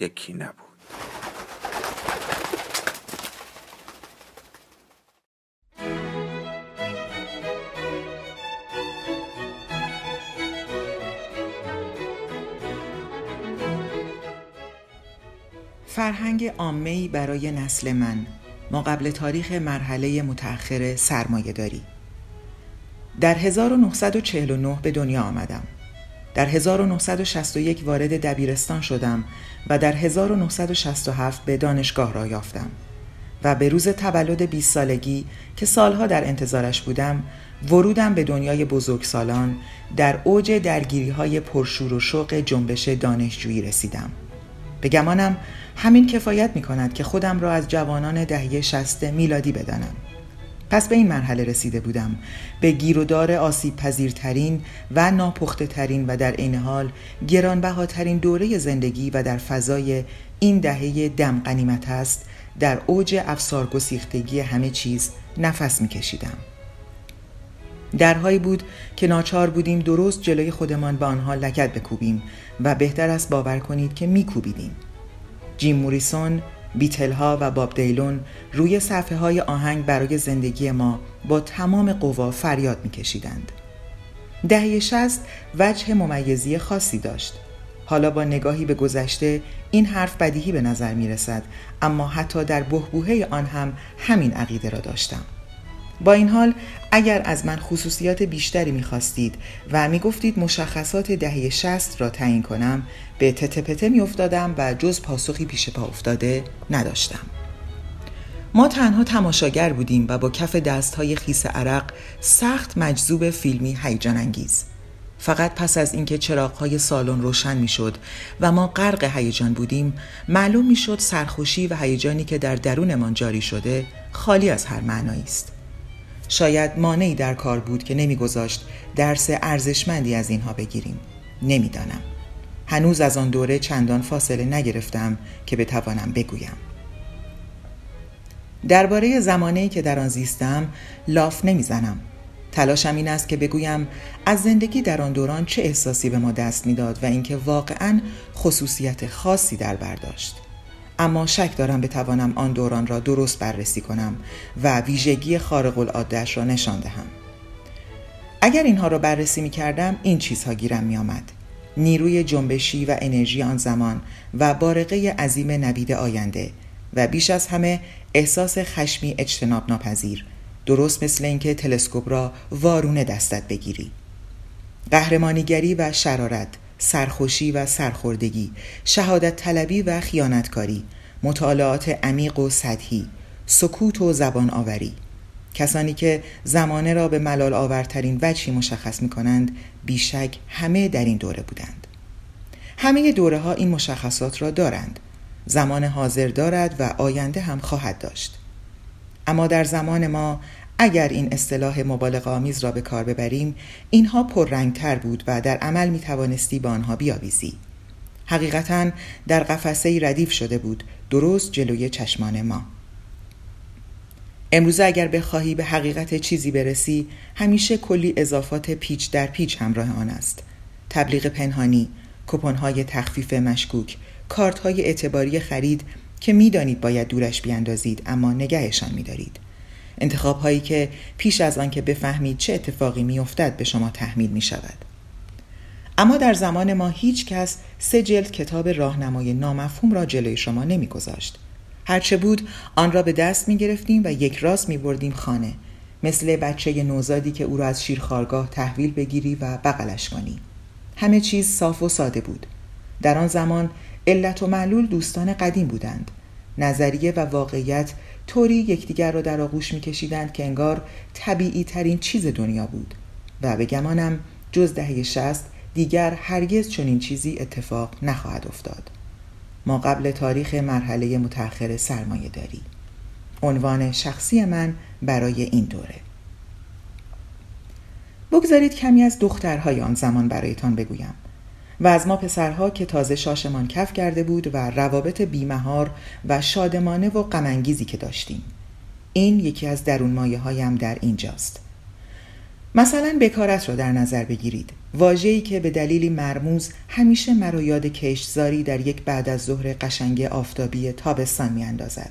یکی نبود. فرهنگ عامه‌ای برای نسل من ما قبل تاریخ مرحله متأخر سرمایه داری در 1949 به دنیا آمدم. در 1961 وارد دبیرستان شدم و در 1967 به دانشگاه را یافتم و به روز تولد 20 سالگی که سالها در انتظارش بودم ورودم به دنیای بزرگسالان در اوج درگیری های پرشور و شوق جنبش دانشجویی رسیدم. به گمانم همین کفایت می کند که خودم را از جوانان دهه شست میلادی بدانم. پس به این مرحله رسیده بودم. به گیرودار آسیب پذیرترین و ناپخته ترین و در عین حال گرانبهاترین دوره زندگی و در فضای این دهه دم قنیمت است در اوج افسار گسیختگی همه چیز نفس میکشیدم. درهایی بود که ناچار بودیم درست جلوی خودمان به آنها لکت بکوبیم و بهتر است باور کنید که میکوبیدیم. جیم موریسون بیتل ها و باب دیلون روی صفحه های آهنگ برای زندگی ما با تمام قوا فریاد میکشیدند. دهه شست وجه ممیزی خاصی داشت. حالا با نگاهی به گذشته این حرف بدیهی به نظر می رسد اما حتی در بهبوهه آن هم همین عقیده را داشتم. با این حال اگر از من خصوصیات بیشتری می‌خواستید و می‌گفتید مشخصات دهه شست را تعیین کنم به تتپته میافتادم و جز پاسخی پیش پا افتاده نداشتم. ما تنها تماشاگر بودیم و با کف دستهای خیس عرق سخت مجذوب فیلمی هیجان انگیز. فقط پس از اینکه چراغهای سالن روشن می‌شد و ما غرق هیجان بودیم معلوم می‌شد سرخوشی و هیجانی که در درونمان جاری شده خالی از هر معنایی است. شاید مانعی در کار بود که نمیگذاشت درس ارزشمندی از اینها بگیریم. نمی‌دانم. هنوز از آن دوره چندان فاصله نگرفتم که بتوانم بگویم. درباره زمانی که در آن زیستم لاف نمی‌زنم. تلاشم این است که بگویم از زندگی در آن دوران چه احساسی به ما دست می‌داد و اینکه واقعا خصوصیت خاصی در برداشت اما شک دارم بتوانم آن دوران را درست بررسی کنم و ویژگی خارق العادهش را نشان دهم اگر اینها را بررسی می کردم این چیزها گیرم می آمد. نیروی جنبشی و انرژی آن زمان و بارقه عظیم نوید آینده و بیش از همه احساس خشمی اجتناب ناپذیر درست مثل اینکه تلسکوپ را وارونه دستت بگیری قهرمانیگری و شرارت سرخوشی و سرخوردگی شهادت طلبی و خیانتکاری مطالعات عمیق و سطحی سکوت و زبان آوری. کسانی که زمانه را به ملال آورترین وجهی مشخص می کنند بیشک همه در این دوره بودند. همه دوره ها این مشخصات را دارند. زمان حاضر دارد و آینده هم خواهد داشت. اما در زمان ما اگر این اصطلاح مبالغ آمیز را به کار ببریم اینها پررنگتر بود و در عمل می توانستی با آنها بیاویزی. حقیقتا در قفسه ردیف شده بود درست جلوی چشمان ما. امروزه اگر بخواهی به حقیقت چیزی برسی همیشه کلی اضافات پیچ در پیچ همراه آن است. تبلیغ پنهانی کپونهای تخفیف مشکوک کارت های اعتباری خرید که می‌دانید باید دورش بیاندازید اما نگهشان میدارید. انتخاب هایی که پیش از آن که بفهمید چه اتفاقی میافتد به شما تحمیل می شود اما در زمان ما هیچ کس سه جلد کتاب راهنمای نامفهوم را جلوی شما نمیگذاشت. هرچه بود آن را به دست می گرفتیم و یک راست می بردیم خانه مثل بچه نوزادی که او را از شیرخارگاه تحویل بگیری و بغلش کنی. همه چیز صاف و ساده بود. در آن زمان علت و معلول دوستان قدیم بودند. نظریه و واقعیت طوری یکدیگر را در آغوش میکشیدند که انگار طبیعی ترین چیز دنیا بود و به گمانم جز دهه شست دیگر هرگز چنین چیزی اتفاق نخواهد افتاد. ما قبل تاریخ مرحله متأخر سرمایه داری. عنوان شخصی من برای این دوره. بگذارید کمی از دخترهای آن زمان برایتان بگویم. و از ما پسرها که تازه شاشمان کف کرده بود و روابط بیمهار و شادمانه و غمانگیزی که داشتیم. این یکی از درون مایه هایم در اینجاست. مثلا بکارت را در نظر بگیرید. واجهی که به دلیلی مرموز همیشه مرا یاد کشتزاری در یک بعد از ظهر قشنگ آفتابی تابستان می اندازد.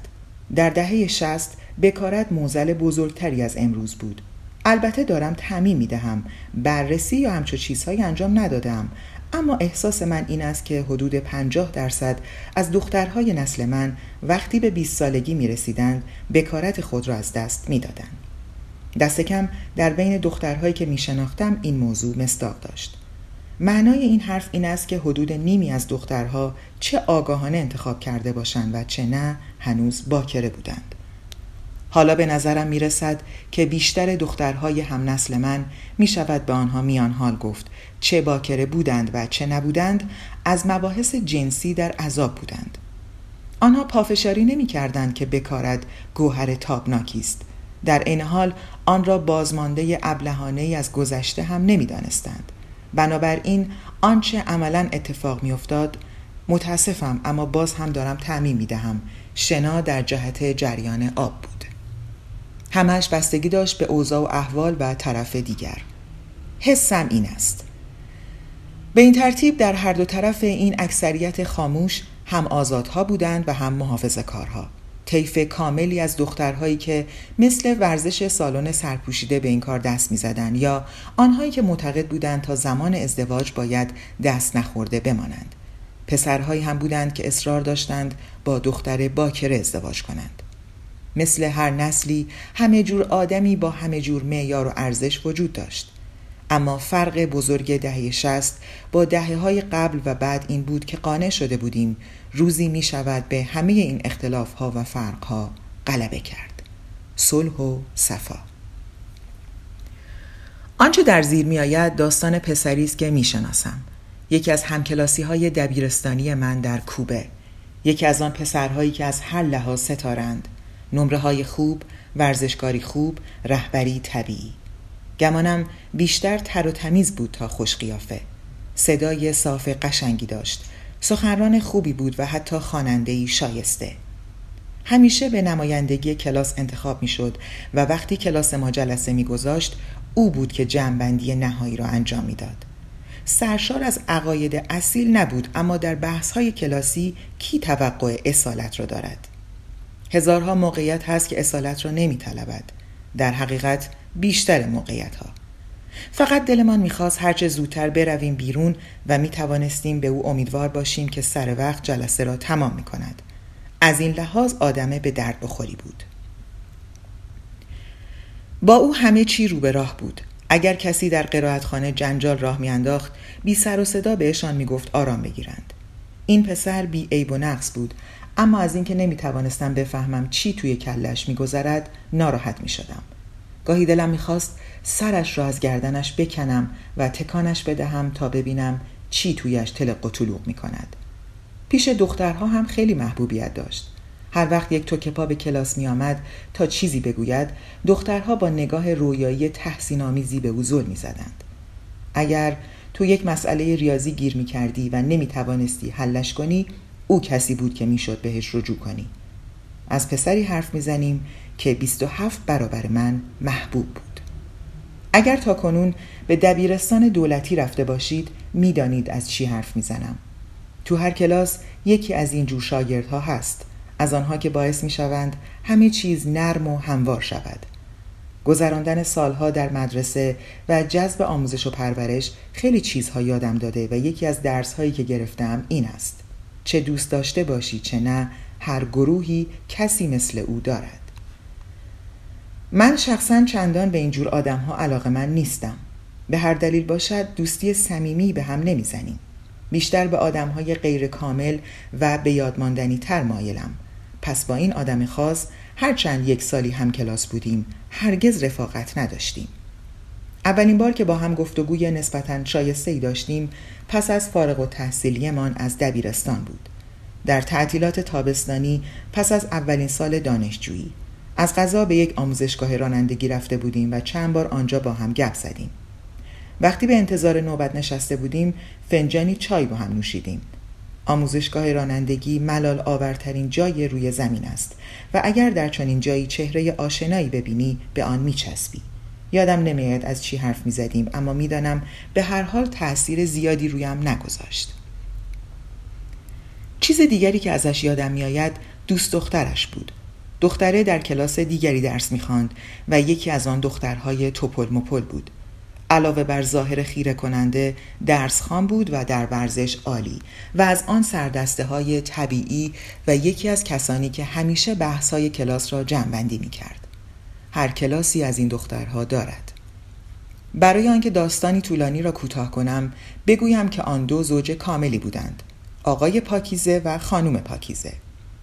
در دهه شست بکارت موزل بزرگتری از امروز بود. البته دارم تعمیم می دهم بررسی یا همچو چیزهایی انجام ندادم. اما احساس من این است که حدود 50 درصد از دخترهای نسل من وقتی به 20 سالگی می رسیدند بکارت خود را از دست می دادند. دست کم در بین دخترهایی که می شناختم این موضوع مستاق داشت. معنای این حرف این است که حدود نیمی از دخترها چه آگاهانه انتخاب کرده باشند و چه نه هنوز باکره بودند. حالا به نظرم می رسد که بیشتر دخترهای هم نسل من می شود به آنها میان حال گفت چه باکره بودند و چه نبودند از مباحث جنسی در عذاب بودند. آنها پافشاری نمی کردند که بکارد گوهر تابناکی است. در این حال آن را بازمانده ابلهانه ای از گذشته هم نمی‌دانستند. بنابراین آنچه عملا اتفاق میافتاد متاسفم اما باز هم دارم تعمیم می دهم شنا در جهت جریان آب بود همش بستگی داشت به اوضاع و احوال و طرف دیگر. حسم این است. به این ترتیب در هر دو طرف این اکثریت خاموش هم آزادها بودند و هم محافظه کارها. طیف کاملی از دخترهایی که مثل ورزش سالن سرپوشیده به این کار دست می‌زدند یا آنهایی که معتقد بودند تا زمان ازدواج باید دست نخورده بمانند. پسرهایی هم بودند که اصرار داشتند با دختر باکره ازدواج کنند. مثل هر نسلی همه جور آدمی با همه جور معیار و ارزش وجود داشت. اما فرق بزرگ دهه شست با دهه های قبل و بعد این بود که قانع شده بودیم روزی می شود به همه این اختلاف ها و فرق ها غلبه کرد. صلح و صفا. آنچه در زیر می آید داستان پسری است که می شناسم. یکی از همکلاسی های دبیرستانی من در کوبه. یکی از آن پسرهایی که از هر لحاظ ستارند. نمره های خوب ورزشکاری خوب رهبری طبیعی گمانم بیشتر تر و تمیز بود تا خوش قیافه صدای صاف قشنگی داشت سخنران خوبی بود و حتی خواننده‌ای شایسته همیشه به نمایندگی کلاس انتخاب می شد و وقتی کلاس ما جلسه می گذاشت او بود که جمعبندی نهایی را انجام می‌داد. سرشار از عقاید اصیل نبود اما در بحث های کلاسی کی توقع اصالت را دارد؟ هزارها موقعیت هست که اصالت را نمی طلبد. در حقیقت بیشتر موقعیت ها فقط دلمان می‌خواست هرچه زودتر برویم بیرون و می توانستیم به او امیدوار باشیم که سر وقت جلسه را تمام می کند. از این لحاظ آدمه به درد بخوری بود. با او همه چی رو به راه بود. اگر کسی در قرائتخانه جنجال راه میانداخت بی سر و صدا بهشان می‌گفت آرام بگیرند این پسر بی عیب و نقص بود اما از اینکه نمی توانستم بفهمم چی توی کلش میگذرد ناراحت می شدم. گاهی دلم می‌خواست سرش را از گردنش بکنم و تکانش بدهم تا ببینم چی تویش تلق و طلوق می‌کند پیش دخترها هم خیلی محبوبیت داشت هر وقت یک توکه پا به کلاس می آمد تا چیزی بگوید دخترها با نگاه رویایی تحسین آمیزی به او زل می زدند. اگر تو یک مسئله ریاضی گیر می کردی و نمی توانستی حلش کنی او کسی بود که می‌شد بهش رجوع کنی. از پسری حرف می‌زنیم که 27 برابر من محبوب بود. اگر تا کنون به دبیرستان دولتی رفته باشید می‌دانید از چی حرف می‌زنم. تو هر کلاس یکی از این جور شاگردها هست. از آنها که باعث می شوند همه چیز نرم و هموار شود. گذراندن سالها در مدرسه و جذب آموزش و پرورش خیلی چیزها یادم داده و یکی از درسهایی که گرفتم این است. چه دوست داشته باشی چه نه هر گروهی کسی مثل او دارد. من شخصا چندان به اینجور آدم ها علاقه من نیستم. به هر دلیل باشد دوستی صمیمی به هم نمی‌زنیم. بیشتر به آدم های غیر کامل و به یادماندنی تر مایلم. پس با این آدم خاص هرچند یک سالی هم کلاس بودیم هرگز رفاقت نداشتیم. اولین بار که با هم گفتگوی نسبتا شایسته ای داشتیم پس از فارغ و تحصیلیمان از دبیرستان بود. در تعطیلات تابستانی پس از اولین سال دانشجویی. از غذا به یک آموزشگاه رانندگی رفته بودیم و چند بار آنجا با هم گپ زدیم. وقتی به انتظار نوبت نشسته بودیم فنجانی چای با هم نوشیدیم. آموزشگاه رانندگی ملال آورترین جای روی زمین است و اگر در چنین جایی چهره آشنایی ببینی به آن میچسبی. یادم نمیاد از چی حرف می‌زدیم اما می‌دانم به هر حال تاثیر زیادی رویم نگذاشت. چیز دیگری که ازش یادم میآید دوست دخترش بود. دختره در کلاس دیگری درس می‌خواند و یکی از آن دخترهای توپل مپل بود. علاوه بر ظاهر خیره کننده درس خان بود و در ورزش عالی و از آن سردسته های طبیعی و یکی از کسانی که همیشه بحث های کلاس را جمعبندی می کرد. هر کلاسی از این دخترها دارد. برای آنکه داستانی طولانی را کوتاه کنم بگویم که آن دو زوج کاملی بودند آقای پاکیزه و خانوم پاکیزه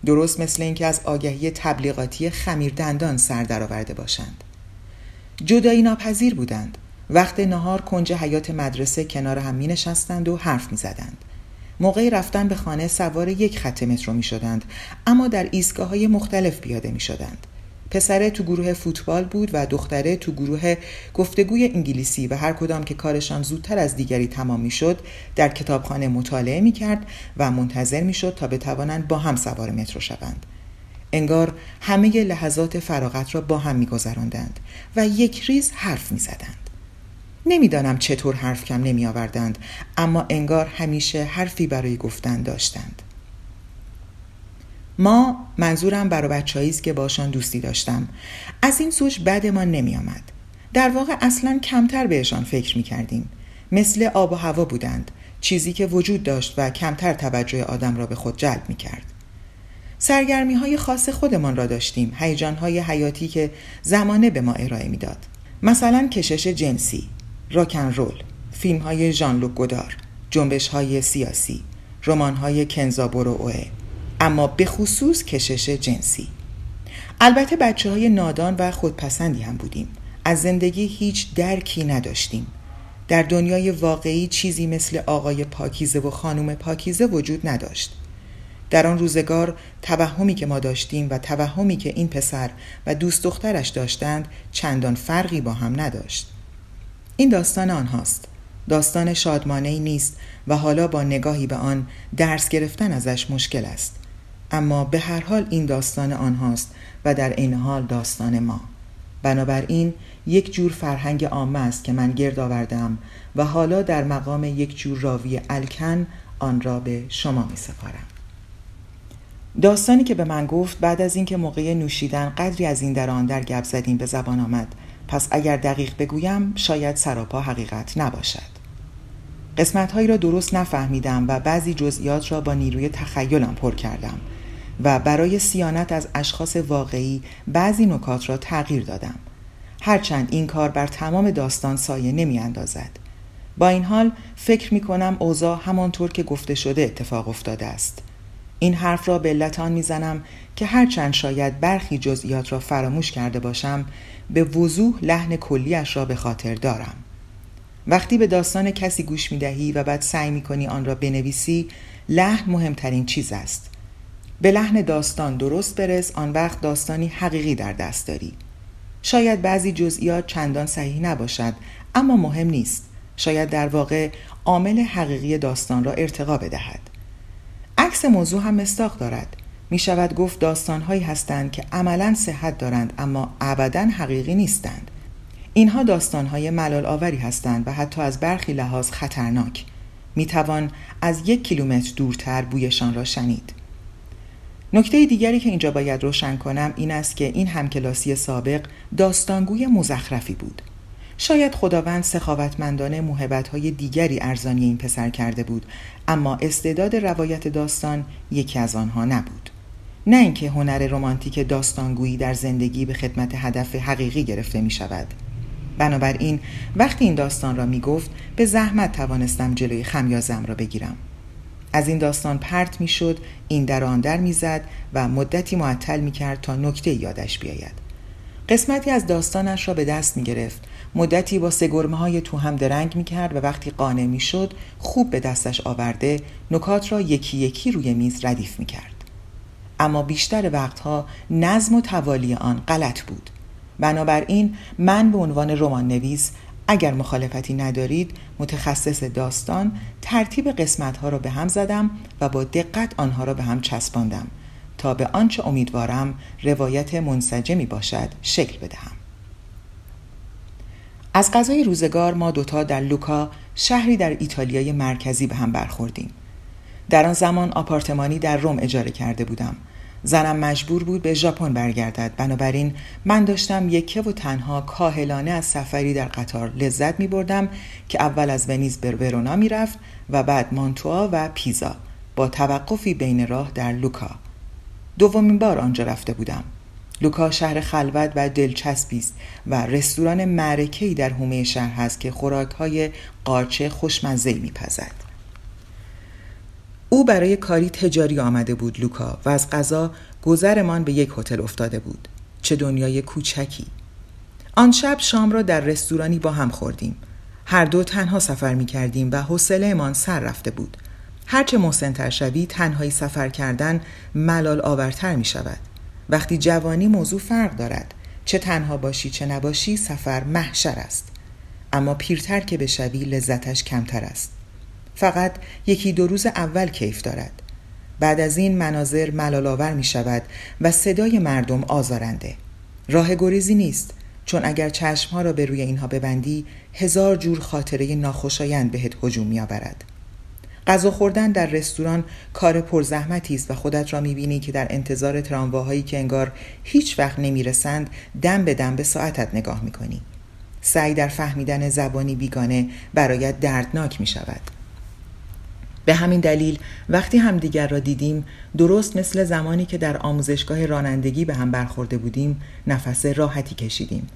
درست مثل اینکه از آگهی تبلیغاتی خمیر دندان سر درآورده باشند جدایی ناپذیر بودند وقت نهار کنج حیات مدرسه کنار هم می نشستند و حرف می زدند. موقع رفتن به خانه سوار یک خط مترو می شدند اما در ایستگاه های مختلف پیاده می شدند. پسره تو گروه فوتبال بود و دختره تو گروه گفتگوی انگلیسی و هر کدام که کارشان زودتر از دیگری تمام می شد در کتابخانه مطالعه می کرد و منتظر می شد تا بتوانند با هم سوار مترو شوند. انگار همه لحظات فراغت را با هم می گذراندند و یک ریز حرف می زدند. نمی‌دانم چطور حرف کم نمی آوردند اما انگار همیشه حرفی برای گفتن داشتند ما منظورم برای بچه‌ای است که باشان دوستی داشتم. از این سوچ بدمان نمی آمد در واقع اصلا کمتر بهشان فکر می کردیم مثل آب و هوا بودند چیزی که وجود داشت و کمتر توجه آدم را به خود جلب می کرد سرگرمی های خاص خودمان را داشتیم هیجان های حیاتی که زمانه به ما ارائه می‌داد. مثلا کشش جنسی راکن رول فیلم های ژان لوک گودار جنبش های سیاسی رمان های کنزابور و اوه. اما به خصوص کشش جنسی. البته بچه های نادان و خودپسندی هم بودیم. از زندگی هیچ درکی نداشتیم. در دنیای واقعی چیزی مثل آقای پاکیزه و خانوم پاکیزه وجود نداشت. در آن روزگار توهمی که ما داشتیم و توهمی که این پسر و دوست دخترش داشتند چندان فرقی با هم نداشت. این داستان آنهاست. داستان شادمانه ای نیست و حالا با نگاهی به آن درس گرفتن ازش مشکل است. اما به هر حال این داستان آنهاست و در این حال داستان ما. بنابراین یک جور فرهنگ عامه است که من گرد آوردم و حالا در مقام یک جور راوی الکن آن را به شما می سپارم. داستانی که به من گفت بعد از اینکه موقع نوشیدن قدری از این در آن در گپ زدیم به زبان آمد. پس اگر دقیق بگویم شاید سراپا حقیقت نباشد. قسمت هایی را درست نفهمیدم و بعضی جزئیات را با نیروی تخیلم پر کردم. و برای سیانت از اشخاص واقعی بعضی نکات را تغییر دادم. هرچند این کار بر تمام داستان سایه نمی اندازد. با این حال فکر می کنم اوضاع همانطور که گفته شده اتفاق افتاده است. این حرف را به علت آن می‌زنم که هرچند شاید برخی جزئیات را فراموش کرده باشم به وضوح لحن کلیش را به خاطر دارم. وقتی به داستان کسی گوش می دهی و بعد سعی می کنی آن را بنویسی لحن مهمترین چیز است. به لحن داستان درست برس آن وقت داستانی حقیقی در دست داری. شاید بعضی جزئیات چندان صحیح نباشد اما مهم نیست. شاید در واقع عامل حقیقی داستان را ارتقا بدهد. عکس موضوع هم مستاق دارد. می شود گفت داستانهایی هستند که عملا صحت دارند اما ابدا حقیقی نیستند. اینها داستانهای ملال آوری هستند و حتی از برخی لحاظ خطرناک. می توان از یک کیلومتر دورتر بویشان را شنید. نکته دیگری که اینجا باید روشن کنم این است که این همکلاسی سابق داستانگوی مزخرفی بود. شاید خداوند سخاوتمندانه های دیگری ارزانی این پسر کرده بود اما استعداد روایت داستان یکی از آنها نبود. نه اینکه هنر رمانتیک داستانگویی در زندگی به خدمت هدف حقیقی گرفته می شود بنابراین وقتی این داستان را می گفت به زحمت توانستم جلوی خمیازم را بگیرم. از این داستان پرت می شد این در آن در می زد و مدتی معطل می کرد تا نکته یادش بیاید. قسمتی از داستانش را به دست می گرفت مدتی با سگرمه های تو هم درنگ می کرد و وقتی قانع می شد خوب به دستش آورده نکات را یکی یکی روی میز ردیف می کرد اما بیشتر وقتها نظم و توالی آن غلط بود. بنابراین من به عنوان رمان نویس اگر مخالفتی ندارید متخصص داستان ترتیب قسمت ها را به هم زدم و با دقت آنها را به هم چسباندم. تا به آنچه امیدوارم روایت منسجمی باشد شکل بدهم. از غذای روزگار ما دوتا در لوکا شهری در ایتالیای مرکزی به هم برخوردیم. در آن زمان آپارتمانی در روم اجاره کرده بودم. زنم مجبور بود به ژاپن برگردد. بنابراین من داشتم یکه و تنها کاهلانه از سفری در قطار لذت می بردم که اول از ونیز به ورونا می رفت و بعد مانتوا و پیزا با توقفی بین راه در لوکا. دومین بار آنجا رفته بودم. لوکا شهر خلوت و دلچسبی است و رستوران معرکه‌ای در حومه شهر هست که خوراک‌های قارچه خوشمزه‌ای میپزد. او برای کاری تجاری آمده بود لوکا و از غذا گذرمان به یک هتل افتاده بود چه دنیای کوچکی. آن شب شام را در رستورانی با هم خوردیم. هر دو تنها سفر می کردیم و حوصلهمان سر رفته بود. هرچه محسنتر شوی تنهایی سفر کردن ملال آورتر می شود وقتی جوانی موضوع فرق دارد. چه تنها باشی چه نباشی سفر محشر است. اما پیرتر که بشوی لذتش کمتر است. فقط یکی دو روز اول کیف دارد بعد از این مناظر ملالآور می شود و صدای مردم آزارنده راه گریزی نیست چون اگر چشمها را به روی اینها ببندی هزار جور خاطره ناخوشایند بهت هجوم می آورد. غذا خوردن در رستوران کار پرزحمتی است و خودت را می‌بینی که در انتظار ترامواهایی که انگار هیچ وقت نمی‌رسند دم به دم به ساعتت نگاه می‌کنی سعی در فهمیدن زبانی بیگانه برایت دردناک می شود. به همین دلیل وقتی همدیگر را دیدیم درست مثل زمانی که در آموزشگاه رانندگی به هم برخورده بودیم نفس راحتی کشیدیم.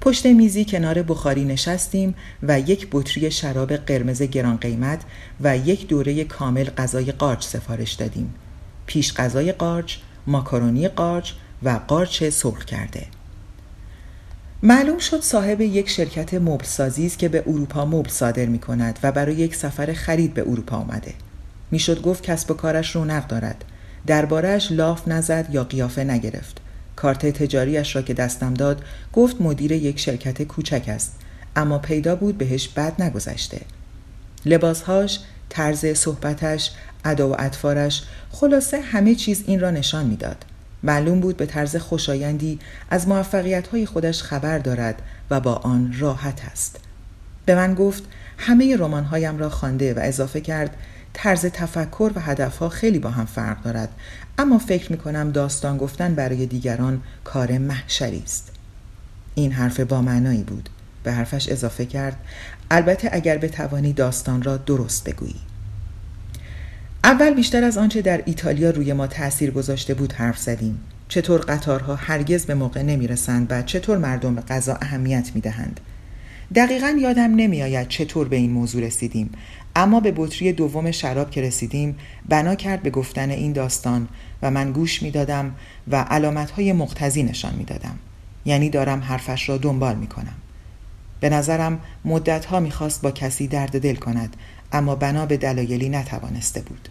پشت میزی کنار بخاری نشستیم و یک بطری شراب قرمز گران قیمت و یک دوره کامل غذای قارچ سفارش دادیم. پیش غذای قارچ، ماکارونی قارچ و قارچ سرخ کرده. معلوم شد صاحب یک شرکت مبل سازی است که به اروپا مبل صادر می کند و برای یک سفر خرید به اروپا آمده. می‌شد گفت کسب و کارش رونق دارد. دربارهش لاف نزد یا قیافه نگرفت. کارت تجاریش را که دستم داد گفت مدیر یک شرکت کوچک است اما پیدا بود بهش بد نگذشته. لباسهاش، طرز صحبتش، ادا و اطفارش خلاصه همه چیز این را نشان می‌داد. معلوم بود به طرز خوشایندی از موفقیت های خودش خبر دارد و با آن راحت است. به من گفت همه رمان هایم را خوانده و اضافه کرد طرز تفکر و هدفها خیلی با هم فرق دارد اما فکر می کنم داستان گفتن برای دیگران کار محشری است. این حرف با معنایی بود. به حرفش اضافه کرد البته اگر بتوانی داستان را درست بگویی. اول بیشتر از آنچه در ایتالیا روی ما تأثیر گذاشته بود حرف زدیم چطور قطارها هرگز به موقع نمی رسند و چطور مردم به غذا اهمیت می دهند. دقیقا یادم نمیآید چطور به این موضوع رسیدیم اما به بطری دوم شراب که رسیدیم بنا کرد به گفتن این داستان و من گوش می‌دادم و علامتهای مقتضی نشان می‌دادم یعنی دارم حرفش را دنبال می کنم. به نظرم مدتها می‌خواست با کسی درد دل کند اما بنا به دلایلی نتوانسته بود.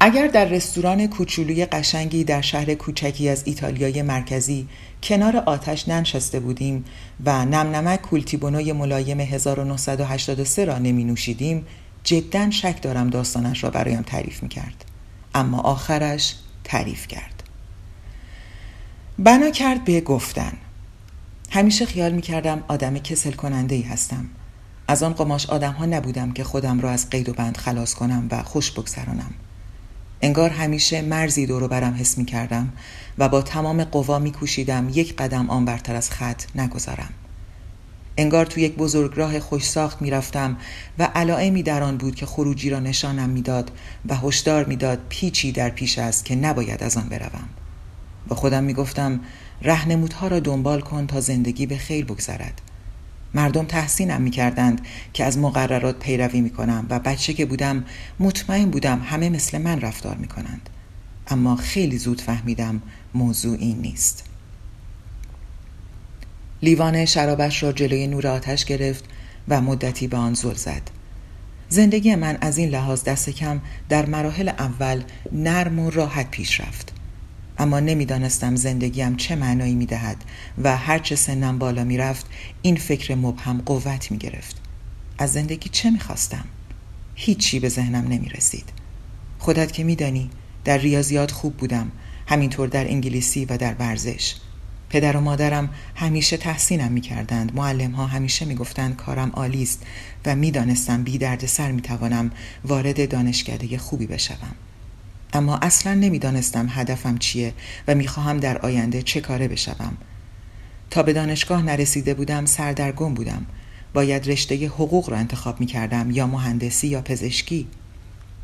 اگر در رستوران کوچولوی قشنگی در شهر کوچکی از ایتالیای مرکزی کنار آتش ننشسته بودیم و نمنمک کولتیبونوی ملایم 1983 را نمی نوشیدیم جدا شک دارم داستانش را برایم تعریف می کرد. اما آخرش تعریف کرد. بنا کرد به گفتن. همیشه خیال می کردم آدم کسل کننده ای هستم. از آن قماش آدم ها نبودم که خودم را از قید و بند خلاص کنم و خوش بگذرانم انگار همیشه مرزی دورو برم حس می کردم و با تمام قوا می کوشیدم یک قدم آن برتر از خط نگذارم. انگار تو یک بزرگراه خوش ساخت می رفتم و علائمی در آن بود که خروجی را نشانم می‌داد و هشدار می‌داد پیچی در پیش است که نباید از آن بروم. با خودم می گفتم رهنمودها را دنبال کن تا زندگی به خیر بگذرد. مردم تحسینم می کردند که از مقررات پیروی می کنم و بچه که بودم مطمئن بودم همه مثل من رفتار می کنند. اما خیلی زود فهمیدم موضوع این نیست. لیوان شرابش را جلوی نور آتش گرفت و مدتی به آن زل زد. زندگی من از این لحاظ دست کم در مراحل اول نرم و راحت پیش رفت. اما نمی‌دانستم زندگیم چه معنایی می‌دهد و هرچه سنم بالا می‌رفت این فکر مبهم قوت می گرفت. از زندگی چه می‌خواستم؟ هیچی به ذهنم نمی رسید. خودت که میدانی در ریاضیات خوب بودم همینطور در انگلیسی و در ورزش پدر و مادرم همیشه تحسینم می‌کردند معلم ها همیشه می‌گفتند کارم عالی است و می‌دانستم بی درد سر می‌توانم وارد دانشکده خوبی بشوم اما اصلا نمی‌دانستم هدفم چیه و می‌خواهم در آینده چه کاره بشوم. تا به دانشگاه نرسیده بودم سردرگم بودم. باید رشته حقوق را انتخاب می‌کردم یا مهندسی یا پزشکی.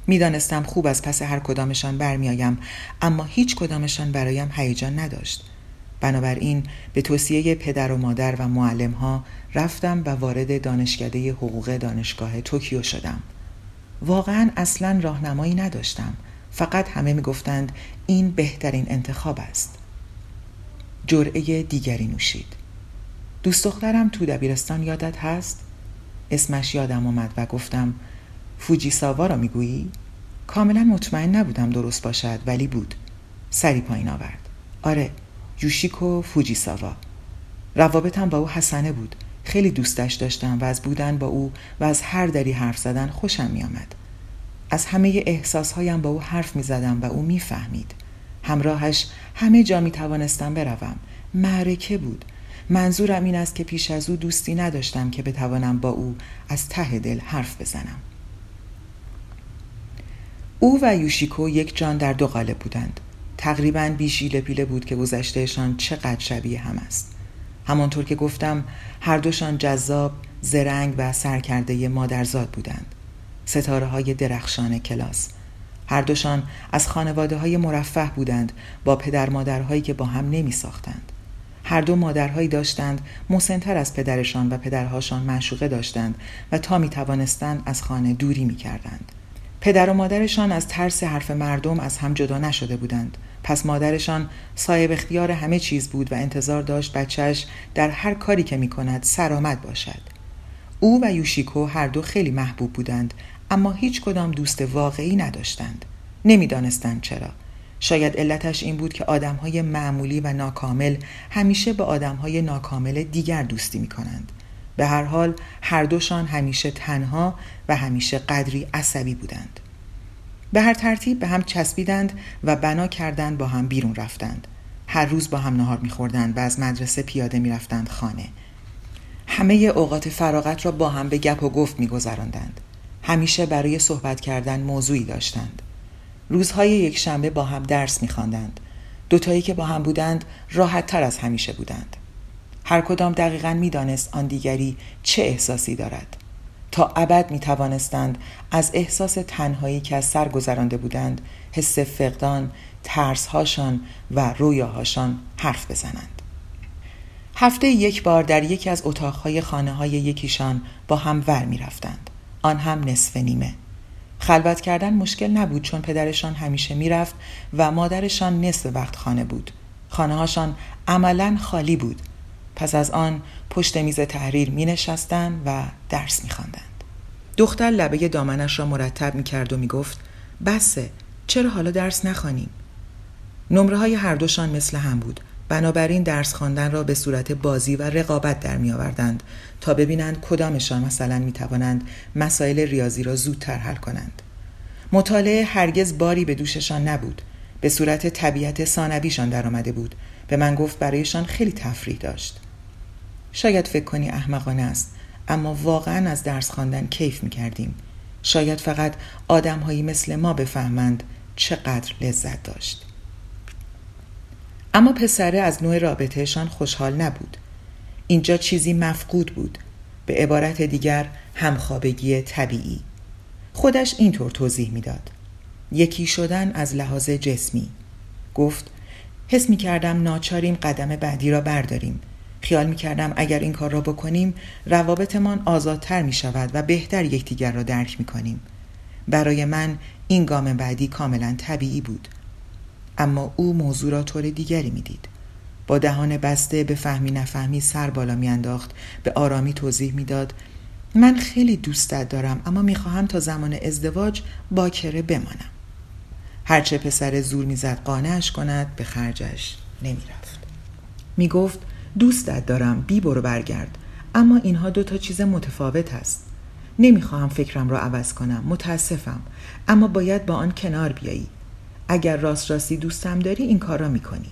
می‌دانستم خوب از پس هر کدامشان برمیآیم اما هیچ کدامشان برایم هیجان نداشت. بنابراین به توصیه پدر و مادر و معلم ها رفتم و وارد دانشکده حقوق دانشگاه توکیو شدم. واقعا اصلا راهنمایی نداشتم. فقط همه می‌گفتند این بهترین انتخاب است جرعه دیگری نوشید دوست دخترم تو دبیرستان یادت هست؟ اسمش یادم آمد و گفتم فوجی ساوا را می‌گویی؟ کاملا مطمئن نبودم درست باشد ولی بود سری پایین آورد آره یوشیکو فوجی ساوا روابطم با او حسنه بود خیلی دوستش داشتم و از بودن با او و از هر دری حرف زدن خوشم می آمد. از همه احساسهایم با او حرف می زدم و او می فهمید. همراهش همه جا می توانستم بروم. معرکه بود. منظورم این است که پیش از او دوستی نداشتم که بتوانم با او از ته دل حرف بزنم. او و یوشیکو یک جان در دو قالب بودند. تقریبا بیشیله پیله بود که گذشتهشان چقدر شبیه هم است. همانطور که گفتم هر دوشان جذاب، زرنگ و سرکرده مادرزاد بودند. ستاره های درخشان کلاس هر دوشان از خانواده های مرفه بودند با پدر مادرهایی که با هم نمی ساختند. هر دو مادرهایی داشتند مسنتر از پدرشان و پدرهاشان معشوقه داشتند و تا می توانستند از خانه دوری می کردند. پدر و مادرشان از ترس حرف مردم از هم جدا نشده بودند پس مادرشان صاحب اختیار همه چیز بود و انتظار داشت بچهش در هر کاری که می کند سرآمد باشد او و یوشیکو هر دو خیلی محبوب بودند اما هیچ کدام دوست واقعی نداشتند نمی‌دانستند چرا شاید علتش این بود که آدمهای معمولی و ناکامل همیشه به آدمهای ناکامل دیگر دوستی می کنند. به هر حال هر دوشان همیشه تنها و همیشه قدری عصبی بودند. به هر ترتیب به هم چسبیدند و بنا کردند با هم بیرون رفتند. هر روز با هم نهار میخوردند و از مدرسه پیاده می‌رفتند خانه. همه اوقات فراغت را با هم به گپ و گفت میگذراندند. همیشه برای صحبت کردن موضوعی داشتند. روزهای یک شنبه با هم درس میخواندند. دوتایی که با هم بودند راحت تر از همیشه بودند. هر کدام دقیقا می‌دانست آن دیگری چه احساسی دارد. تا ابد می توانستند از احساس تنهایی که از سر گذرانده بودند حس فقدان، ترسهاشان و رویاهاشان حرف بزنند. هفته یک بار در یکی از اتاقهای خانه های یکیشان با هم ور می رفتند. آن هم نصف نیمه. خلوت کردن مشکل نبود چون پدرشان همیشه می‌رفت و مادرشان نصف وقت خانه بود. خانه هاشان عملا خالی بود. پس از آن پشت میز تحریر می نشستن و درس می خواندند. دختر لبه دامنش را مرتب می کرد و می گفت بسه چرا حالا درس نخوانیم؟ نمره های هر دوشان مثل هم بود بنابراین درس خواندن را به صورت بازی و رقابت در می آوردند تا ببینند کدامشان مثلا می توانند مسائل ریاضی را زودتر حل کنند. مطالعه هرگز باری به دوششان نبود. به صورت طبیعت ثانویشان درآمده بود. به من گفت برایشان خیلی تفریح داشت. شاید فکر کنی احمقانه است اما واقعا از درس خواندن کیف می کردیم. شاید فقط آدمهایی مثل ما بفهمند چقدر لذت داشت. اما پسره از نوع رابطهشان خوشحال نبود. اینجا چیزی مفقود بود. به عبارت دیگر همخوابگی طبیعی. خودش اینطور توضیح می‌داد. یکی شدن از لحاظ جسمی. گفت حس می کردم ناچاریم قدم بعدی را برداریم. خیال می کردم اگر این کار را بکنیم روابطمان آزادتر می شود و بهتر یکدیگر را درک می کنیم. برای من این گام بعدی کاملا طبیعی بود. اما او موضوع را طور دیگری می‌دید با دهان بسته به فهمی نفهمی سر بالا میانداخت به آرامی توضیح می‌داد من خیلی دوستت دارم اما می‌خواهم تا زمان ازدواج باکره بمانم. هرچه پسر زور می‌زد قانعش کند به خرجش نمی‌رفت. می‌گفت دوستت دارم بی برو برگرد اما اینها دو تا چیز متفاوت است نمی‌خواهم فکرم را عوض کنم متاسفم اما باید با آن کنار بیایی. اگر راست راستی دوستم داری این کار را می‌کنی.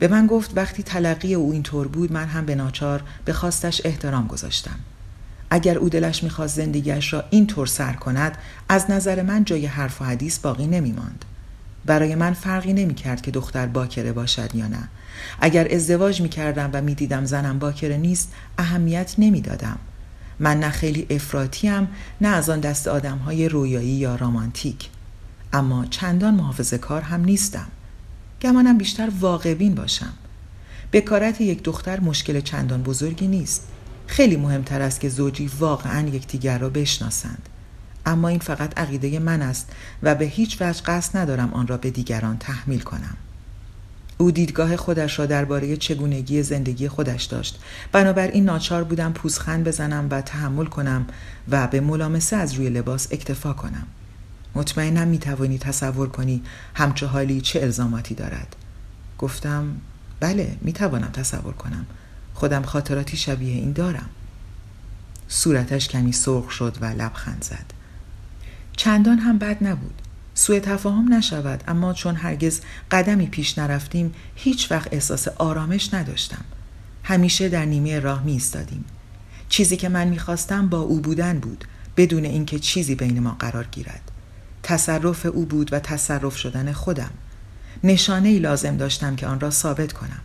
به من گفت وقتی تلقی او اینطور بود من هم به ناچار به خواستش احترام گذاشتم. اگر او دلش می‌خواست زندگیش را اینطور سر کند از نظر من جای حرف و حدیث باقی نمیماند. برای من فرقی نمی‌کرد که دختر باکره باشد یا نه. اگر ازدواج می‌کردم و می‌دیدم زنم باکره نیست اهمیت نمی‌دادم. من نه خیلی افراتیم نه از آن دست آدم های رویایی یا رامانتیک اما چندان محافظه کار هم نیستم. گمانم بیشتر واقعبین باشم. بکارت یک دختر مشکل چندان بزرگی نیست. خیلی مهمتر است که زوجی واقعا یکدیگر را بشناسند. اما این فقط عقیده من است و به هیچ وجه قصد ندارم آن را به دیگران تحمیل کنم. او دیدگاه خودش را درباره چگونگی زندگی خودش داشت. بنابراین ناچار بودم پوزخند بزنم و تحمل کنم و به ملامسه از روی لباس اکتفا کنم. مطمئنم می‌توانی تصور کنی همچه حالی چه الزاماتی دارد. گفتم بله می‌توانم تصور کنم. خودم خاطراتی شبیه این دارم. صورتش کمی سرخ شد و لبخند زد. چندان هم بد نبود. سوء تفاهم نشود اما چون هرگز قدمی پیش نرفتیم هیچ وقت احساس آرامش نداشتم. همیشه در نیمه راه می ایستادیم چیزی که من می‌خواستم با او بودن بود بدون اینکه چیزی بین ما قرار گیرد. تصرف او بود و تصرف شدن خودم. نشانه ای لازم داشتم که آن را ثابت کنم.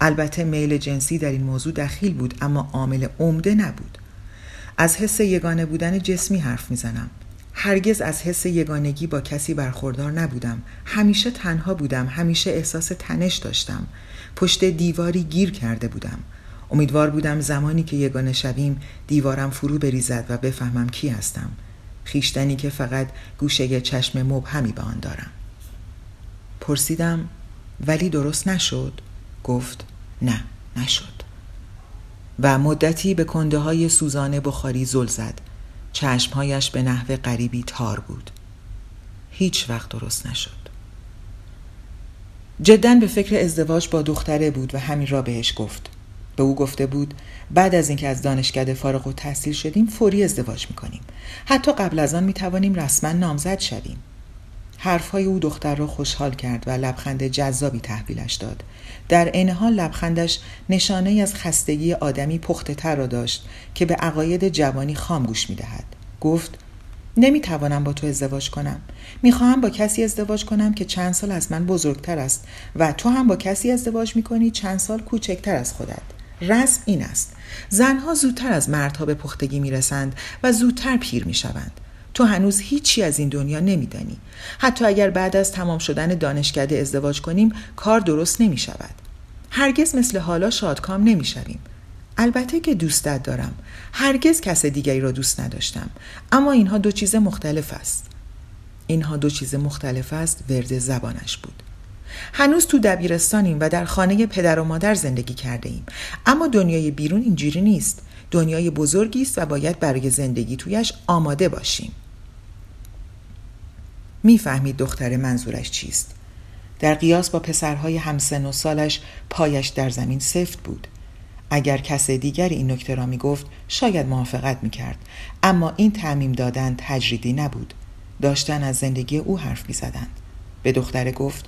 البته میل جنسی در این موضوع دخیل بود اما عامل عمده نبود. از حس یگانه بودن جسمی حرف می‌زنم. هرگز از حس یگانگی با کسی برخوردار نبودم. همیشه تنها بودم همیشه احساس تنش داشتم. پشت دیواری گیر کرده بودم. امیدوار بودم زمانی که یگانه شویم دیوارم فرو بریزد و بفهمم کی هستم. خیشتنی که فقط گوشه چشم مبهمی به آن دارم. پرسیدم ولی درست نشد؟ گفت نه نشد. و مدتی به کنده های سوزان بخاری زل زد. چشمهایش به نحو غریبی تار بود. هیچ وقت درست نشد. جدا به فکر ازدواج با دختره بود و همین را بهش گفت. به او گفته بود بعد از اینکه از دانشکده فارغ و تحصیل شدیم فوری ازدواج می‌کنیم. حتی قبل از آن می‌توانیم رسما نامزد شویم. حرفهای او دختر را خوشحال کرد و لبخند جذابی تحویلش داد. در عین حال لبخندش نشانه از خستگی آدمی پخته تر را داشت که به عقاید جوانی خام گوش می‌دهد. گفت نمی‌توانم با تو ازدواج کنم. می‌خواهم با کسی ازدواج کنم که چند سال از من بزرگتر است و تو هم با کسی ازدواج می‌کنی چند سال کوچکتر از خودت. رسم این است. زنها زودتر از مردها به پختگی می‌رسند و زودتر پیر می‌شوند. تو هنوز هیچی از این دنیا نمیدانی. حتی اگر بعد از تمام شدن دانشکده ازدواج کنیم کار درست نمی شود هرگز مثل حالا شادکام نمی‌شویم. البته که دوستت دارم. هرگز کس دیگری را دوست نداشتم. اما اینها دو چیز مختلف است. اینها دو چیز مختلف است. ورد زبانش بود. هنوز تو دبیرستانیم و در خانه پدر و مادر زندگی کرده ایم. اما دنیای بیرون اینجوری نیست. دنیای بزرگی است و باید برای زندگی تویش آماده باشیم. می‌فهمید دختر منظورش چیست. در قیاس با پسرهای همسن و سالش پایش در زمین سفت بود. اگر کس دیگری این نکته را می گفت شاید موافقت می کرد اما این تعمیم دادن تجریدی نبود. داشتن از زندگی او حرف می زدند. به دختره گفت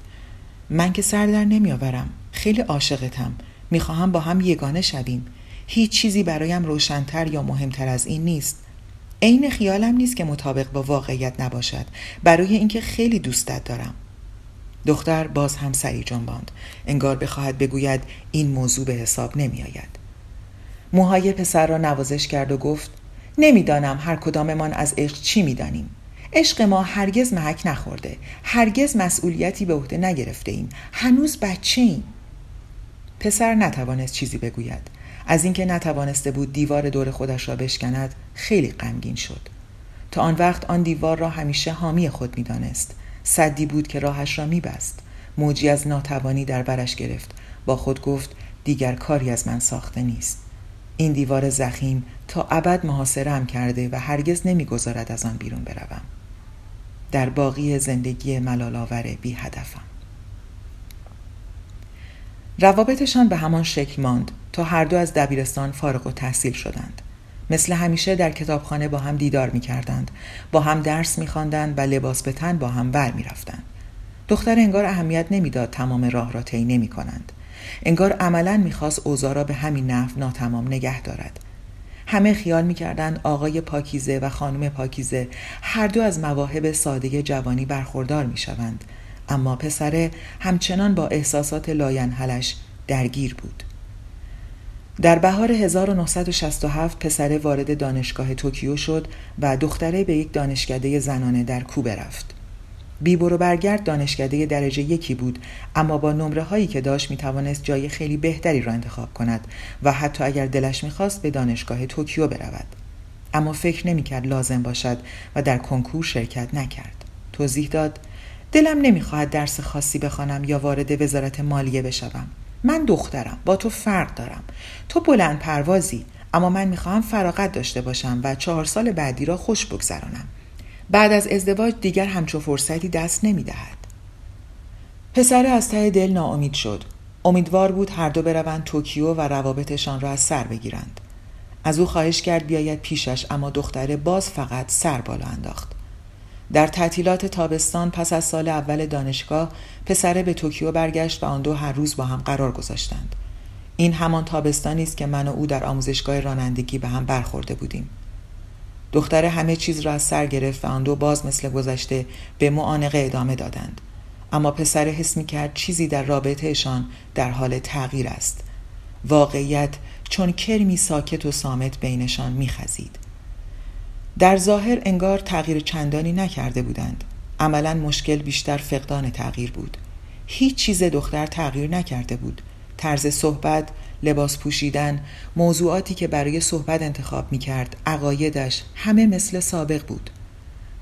من که سر در نمی آورم خیلی عاشقتم. می‌خواهم با هم یگانه شویم. هیچ چیزی برایم روشنتر یا مهمتر از این نیست. عین خیالم نیست که مطابق با واقعیت نباشد. برای اینکه خیلی دوستت دارم. دختر باز هم سری جنباند. انگار بخواهد بگوید این موضوع به حساب نمی آید موهای پسر را نوازش کرد و گفت نمی‌دانم هر کداممان از عشق چی می‌دانیم. عشق ما هرگز محک نخورده. هرگز مسئولیتی به عهده نگرفته ایم. هنوز بچه ایم. پسر نتوانست چیزی بگوید. از اینکه نتوانسته بود دیوار دور خودش را بشکند خیلی غمگین شد. تا آن وقت آن دیوار را همیشه حامی خود می‌دانست. صدی بود که راهش را میبست. موجی از ناتوانی در برش گرفت. با خود گفت دیگر کاری از من ساخته نیست. این دیوار زخیم تا ابد محاصرم کرده و هرگز نمی‌گذارد از آن بیرون بروم. در باقی زندگی ملالآور بی هدفم روابطشان به همان شکل ماند تا هر دو از دبیرستان فارغ و تحصیل شدند مثل همیشه در کتابخانه با هم دیدار می کردند. با هم درس می خواندند و لباس به تن با هم ور می رفتند. دختر انگار اهمیت نمی‌داد تمام راه را طی نمی کنند. انگار عملا می‌خواست اوضاع را به همین نحو ناتمام نگه دارد. همه خیال می‌کردند آقای پاکیزه و خانم پاکیزه هر دو از مواهب ساده جوانی برخوردار می‌شوند اما پسره همچنان با احساسات لاینحلش درگیر بود در بهار 1967 پسره وارد دانشگاه توکیو شد و دختره به یک دانشکده زنانه در کوبه رفت. بی برو برگرد دانشکده درجه یکی بود اما با نمره هایی که داشت می توانست جای خیلی بهتری را انتخاب کند و حتی اگر دلش می‌خواست به دانشگاه توکیو برود. اما فکر نمی کرد لازم باشد و در کنکور شرکت نکرد. توضیح داد دلم نمی‌خواهد درس خاصی بخوانم یا وارد وزارت مالیه بشوم. من دخترم با تو فرق دارم تو بلند پروازی اما من می‌خواهم فراغت داشته باشم و چهار سال بعدی را خوش بگذرانم بعد از ازدواج دیگر همچو فرصتی دست نمی‌دهد. پسر از ته دل ناامید شد. امیدوار بود هر دو بروند توکیو و روابطشان را از سر بگیرند. از او خواهش کرد بیاید پیشش اما دختره باز فقط سر بالا انداخت. در تعطیلات تابستان پس از سال اول دانشگاه پسره به توکیو برگشت و آن دو هر روز با هم قرار گذاشتند. این همان تابستانی است که من و او در آموزشگاه رانندگی به هم برخورده بودیم. دختره همه چیز را از سر گرفت و باز مثل گذشته به معانقه ادامه دادند. اما پسر حس می کرد چیزی در رابطهشان در حال تغییر است. واقعیت چون کرمی ساکت و سامت بینشان می خزید. در ظاهر انگار تغییر چندانی نکرده بودند. عملا مشکل بیشتر فقدان تغییر بود. هیچ چیز دختر تغییر نکرده بود. طرز صحبت لباس پوشیدن موضوعاتی که برای صحبت انتخاب می کرد عقایدش همه مثل سابق بود.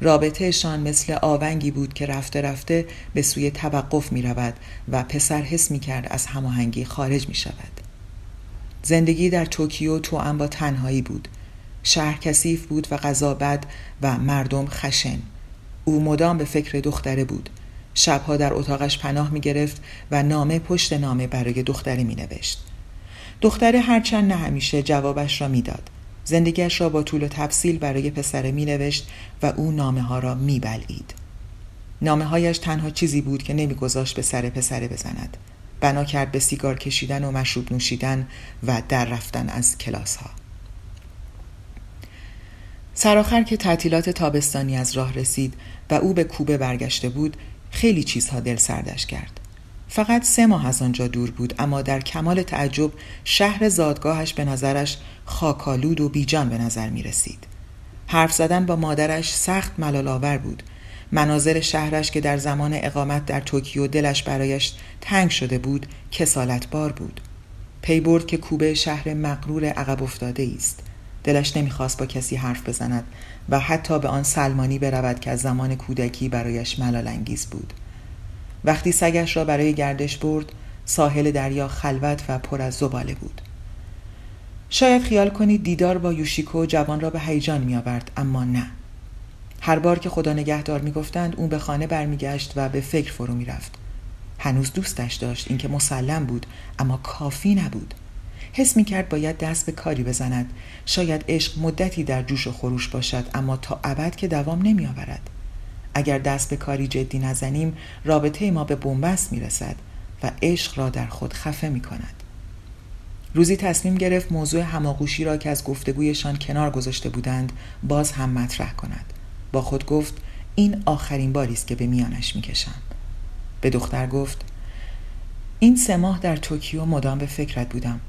رابطهشان مثل آونگی بود که رفته رفته به سوی توقف می رود و پسر حس می کرد از هماهنگی خارج می شود زندگی در توکیو تو با تنهایی بود. شهر کثیف بود و غذا بد و مردم خشن. او مدام به فکر دختره بود. شبها در اتاقش پناه می گرفت و نامه پشت نامه برای دختره می نوشت دختره هرچند نه همیشه جوابش را می‌داد. زندگیش را با طول و تفصیل برای پسره می نوشت و او نامه ها را می بلید. نامه هایش تنها چیزی بود که نمیگذاشت به سر پسره بزند. بنا کرد به سیگار کشیدن و مشروب نوشیدن و در رفتن از کلاس ها. سرآخر که تعطیلات تابستانی از راه رسید و او به کوبه برگشته بود خیلی چیزها دل سردش کرد فقط سه ماه از آنجا دور بود اما در کمال تعجب شهر زادگاهش به نظرش خاکالود و بیجان به نظر می رسید. حرف زدن با مادرش سخت ملال آور بود. مناظر شهرش که در زمان اقامت در توکیو دلش برایش تنگ شده بود کسالت بار بود. پی برد که کوبه شهر مقرور عقب افتاده است. دلش نمی‌خواست با کسی حرف بزند و حتی به آن سلمانی برود که از زمان کودکی برایش ملال انگیز بود. وقتی سگش را برای گردش برد ساحل دریا خلوت و پر از زباله بود. شاید خیال کنید دیدار با یوشیکو جوان را به هیجان می آورد اما نه. هر بار که خدا نگهدار می گفتند اون به خانه برمیگشت و به فکر فرو می رفت. هنوز دوستش داشت اینکه مسلم بود اما کافی نبود. حس می کرد باید دست به کاری بزند. شاید عشق مدتی در جوش و خروش باشد اما تا ابد که دوام نمی آورد اگر دست به کاری جدی نزنیم رابطه ما به بنبست می رسد و عشق را در خود خفه می کند روزی تصمیم گرفت موضوع هماغوشی را که از گفتگویشان کنار گذاشته بودند باز هم مطرح کند. با خود گفت این آخرین باری است که به میانش می‌کشم. به دختر گفت این سه ماه در توکیو مدام به فکرت بودم.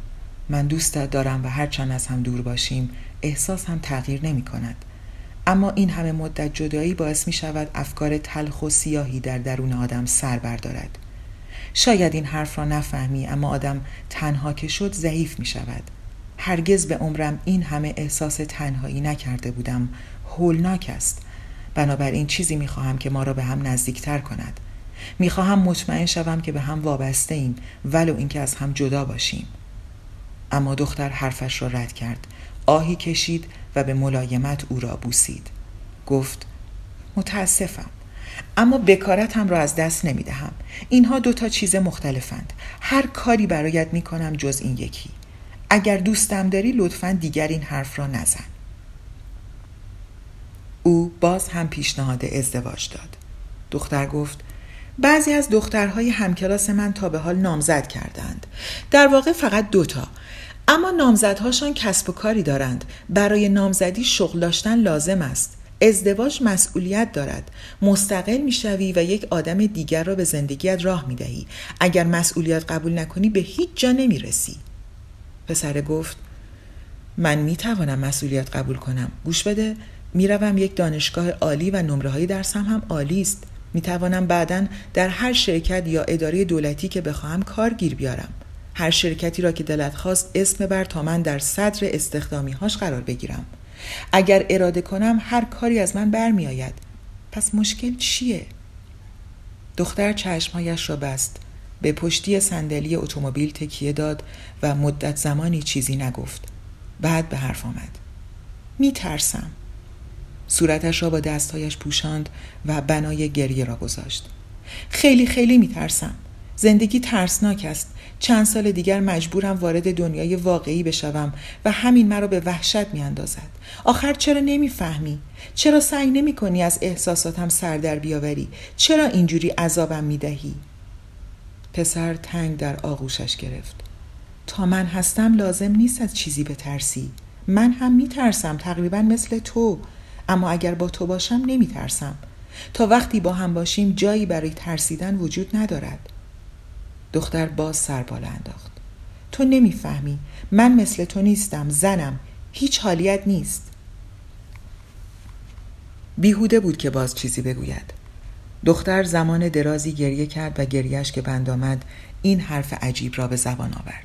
من دوستت دارم و هرچند از هم دور باشیم احساس هم تغییر نمی کند اما این همه مدت جدایی باعث می شود افکار تلخ و سیاهی در درون آدم سر بردارد. شاید این حرف را نفهمی اما آدم تنها که شد ضعیف می شود هرگز به عمرم این همه احساس تنهایی نکرده بودم. هولناک است. بنابراین چیزی می خواهم که ما را به هم نزدیکتر کند. می خواهم مطمئن شوم که به هم وابسته ایم ولو اینکه از هم جدا باشیم. اما دختر حرفش را رد کرد. آهی کشید و به ملایمت او را بوسید. گفت متاسفم اما بکارتم را از دست نمی دهم اینها دو تا چیز مختلفند. هر کاری برایت می کنم جز این یکی. اگر دوستم داری لطفا دیگر این حرف را نزن. او باز هم پیشنهاد ازدواج داد. دختر گفت بعضی از دخترهای همکلاس من تا به حال نامزد کردند. در واقع فقط دوتا. اما نامزدهاشان کسب و کاری دارند. برای نامزدی شغل داشتن لازم است. ازدواج مسئولیت دارد. مستقل می‌شوی و یک آدم دیگر را به زندگیت راه می‌دهی. اگر مسئولیت قبول نکنی به هیچ جا نمی‌رسی. پسر گفت من می‌توانم مسئولیت قبول کنم. گوش بده می‌روم یک دانشگاه عالی و نمره های درسم هم عالی است. می‌توانم بعدا در هر شرکت یا اداره دولتی که بخواهم کار گیر بیارم. هر شرکتی را که دلت خواست اسم بر تا من در صدر استخدامی هاش قرار بگیرم. اگر اراده کنم هر کاری از من برمیآید. پس مشکل چیه؟ دختر چشمهایش را بست. به پشتی صندلی اتومبیل تکیه داد و مدت زمانی چیزی نگفت. بعد به حرف آمد. می ترسم صورتش را با دستهایش پوشاند و بنای گریه را گذاشت. خیلی خیلی می ترسم زندگی ترسناک است. چند سال دیگر مجبورم وارد دنیای واقعی بشوم و همین مرا به وحشت می اندازد. آخر چرا نمی‌فهمی؟ چرا سعی نمی کنی از احساساتم سر در بیاوری؟ چرا اینجوری عذابم می دهی؟ پسر تنگ در آغوشش گرفت. تا من هستم لازم نیست از چیزی بترسی. من هم می ترسم تقریبا مثل تو اما اگر با تو باشم نمی ترسم. تا وقتی با هم باشیم جایی برای ترسیدن وجود ندارد. دختر باز سر بالا انداخت. تو نمی‌فهمی. من مثل تو نیستم زنم. هیچ حالیت نیست. بیهوده بود که باز چیزی بگوید. دختر زمان درازی گریه کرد و گریهش که بند آمد این حرف عجیب را به زبان آورد.